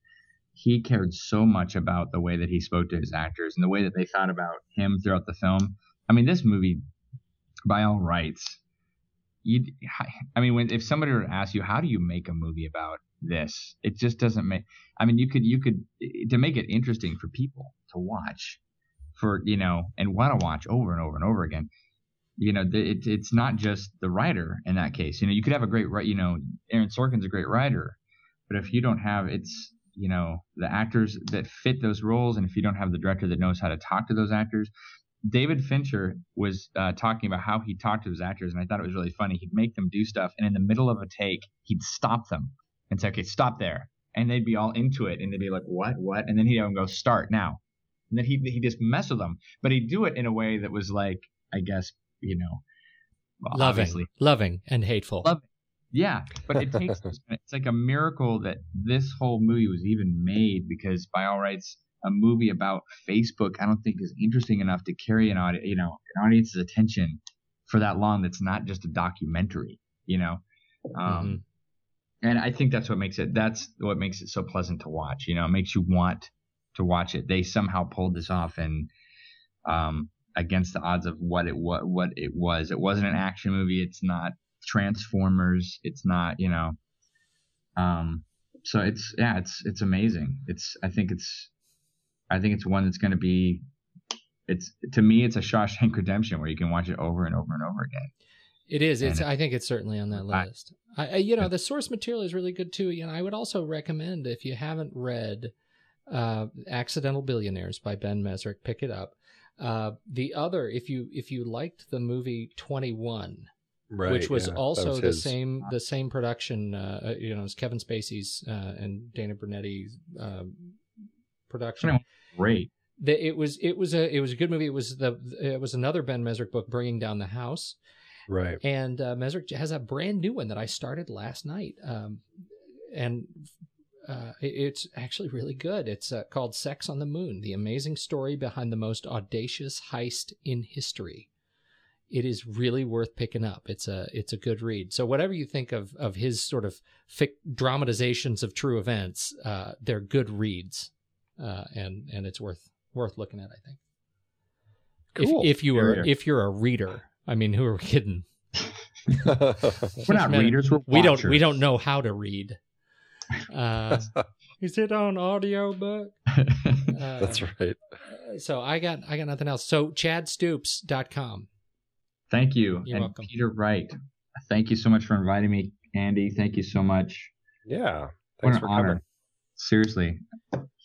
he cared so much about the way that he spoke to his actors and the way that they thought about him throughout the film. I mean, this movie, by all rights, you, I mean, when if somebody were to ask you, how do you make a movie about this? It just doesn't make. I mean, you could you could to make it interesting for people to watch, for you know, and want to watch over and over and over again. You know, it, it's not just the writer in that case. You know, you could have a great, you know, Aaron Sorkin's a great writer, but if you don't have it's you know the actors that fit those roles, and if you don't have the director that knows how to talk to those actors, David Fincher was uh, talking about how he talked to his actors, and I thought it was really funny. He'd make them do stuff, and in the middle of a take, he'd stop them and say, "Okay, stop there," and they'd be all into it, and they'd be like, "What? What?" And then he'd have them go, "Start now," and then he he just mess with them, but he'd do it in a way that was like, I guess, you know, well, loving, obviously loving, and hateful. Love- yeah, but it takes it's like a miracle that this whole movie was even made because by all rights, a movie about Facebook I don't think is interesting enough to carry an audience, you know, an audience's attention for that long. That's not just a documentary, you know. Um, And I think that's what makes it. That's what makes it so pleasant to watch. You know, it makes you want to watch it. They somehow pulled this off and um, against the odds of what it what what it was. It wasn't an action movie. It's not Transformers. It's not you know. Um, so it's yeah, it's it's amazing. It's I think it's I think it's one that's going to be. It's to me, it's a Shawshank Redemption where you can watch it over and over and over again. It is. It's. And- I think it's certainly on that list. I, I, you know, the source material is really good too. You know, I would also recommend if you haven't read uh, "Accidental Billionaires" by Ben Mezrich, pick it up. Uh, the other, if you if you liked the movie Twenty One, right. which was yeah, also was the his. same the same production, uh, uh, you know, as Kevin Spacey's uh, and Dana Brunetti's uh, production. 21. Great. The, it was it was a it was a good movie. It was the it was another Ben Mezrich book, Bringing Down the House Right. and uh, Mezrich has a brand new one that I started last night, um, and uh, it's actually really good. It's uh, called "Sex on the Moon: The Amazing Story Behind the Most Audacious Heist in History." It is really worth picking up. It's a it's a good read. So whatever you think of of his sort of fic- dramatizations of true events, uh, they're good reads, uh, and and it's worth worth looking at. I think. Cool. If, if you are if you're a reader, I mean, who are we kidding? We're not Man, readers. We're we don't we don't know how to read. Uh, is it on audio book? Uh, That's right. So I got I got nothing else. So chadstoops.com. Thank you. You're and welcome. Peter Wright. Thank you so much for inviting me, Andy. Thank you so much. Yeah. What Thanks an for honor. coming. Seriously.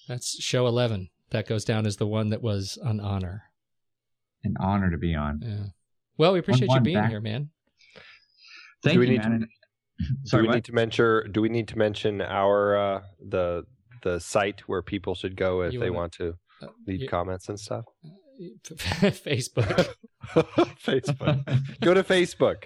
That's show 11. That goes down as the one that was an honor. An honor to be on. Yeah. Well, we appreciate you one being back. here, man. Thank Do we you, need to- man. do we what? need to mention? Do we need to mention our uh, the the site where people should go if You they wanna- want to Uh, leave you- comments and stuff? Facebook. Facebook. Go to Facebook.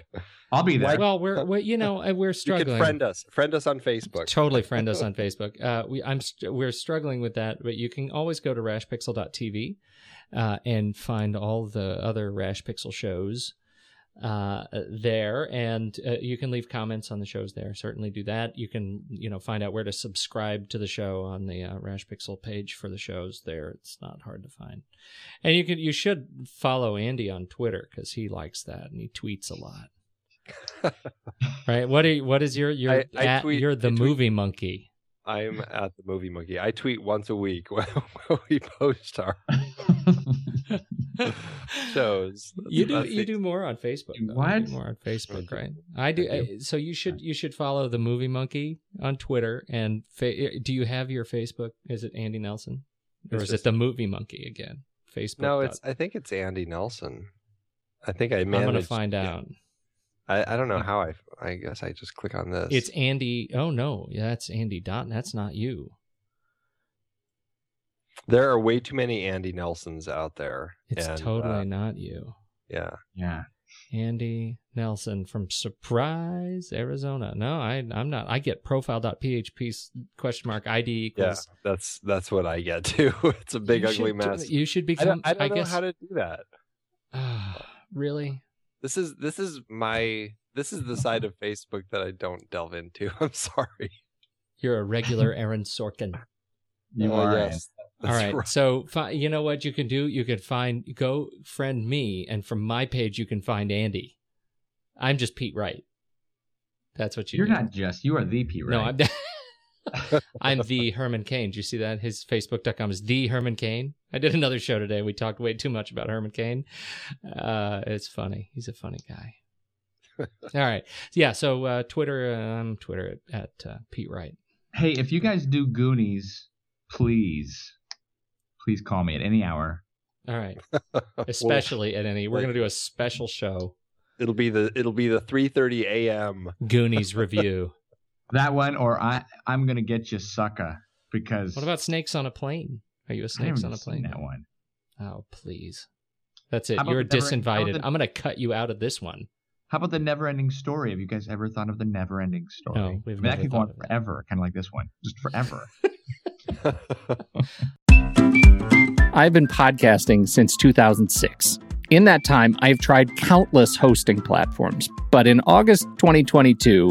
I'll be there. well, we're, we're you know we're struggling. You struggling. can friend us. Friend us on Facebook. Totally friend us on Facebook. Uh, we I'm st- we're struggling with that, but you can always go to rashpixel.tv uh, and find all the other Rash Pixel shows uh, there, and uh, you can leave comments on the shows there. Certainly do that. You can you know find out where to subscribe to the show on the uh, Rash Pixel page for the shows there. It's not hard to find, and you can you should follow Andy on Twitter because he likes that and he tweets a lot. right? What are you, what is your your I- I at- tweet- you're the movie monkey. I'm at the Movie Monkey. I tweet once a week when we post our shows. You do you do more on Facebook. though. You What? do more on Facebook, right? I do. I I so you should you should follow the Movie Monkey on Twitter and fa- eh, do you have your Facebook? Is it Andy Nelson or It's is just- it the Movie Monkey again? Facebook. No, it's. I think it's Andy Nelson. I think I I'm gonna find out. I, I don't know how I. I guess I just click on this. It's Andy. Oh no, yeah, that's Andy Dot. That's not you. there are way too many Andy Nelsons out there. It's and, totally uh, not you. yeah. yeah. Andy Nelson from Surprise, Arizona. No, I, I'm not. I get profile.php s- question mark ID equals. Yeah, that's that's what I get too. it's a big ugly should- mess. You should I become. don't, I don't know guess. how to do that. really? This is this is my this is the side of Facebook that I don't delve into. I'm sorry. You're a regular Aaron Sorkin. You Uh, are. yes, All that's right. So fi- you know what you can do? You can find go friend me, and from my page you can find Andy. I'm just Pete Wright. That's what you. You're do. not just. You are the Pete Wright. No, I'm. I'm the Herman Cain. Do you see that? His Facebook.com is the Herman Cain. I did another show today. We talked way too much about Herman Cain. Uh, it's funny. He's a funny guy. All right. Yeah. So uh, Twitter. Uh, I'm Twitter at, at uh, Pete Wright. Hey, if you guys do Goonies, please, please call me at any hour. All right. Especially at any. We're gonna do a special show. It'll be the it'll be the 3:30 a.m. Goonies review. That one, or I, I'm gonna get you, sucker, because What about Snakes on a Plane? Are you a Snakes haven't on a seen Plane? that one. Oh, please. That's it. You're the never- how about disinvited. the- I'm going to cut you out of this one. How about the never-ending story? Have you guys ever thought of the never-ending story? No, we've I mean, never that could go on forever, kind of like this one, just forever. I've been podcasting since 2006. In that time, I've tried countless hosting platforms, but in August 2022,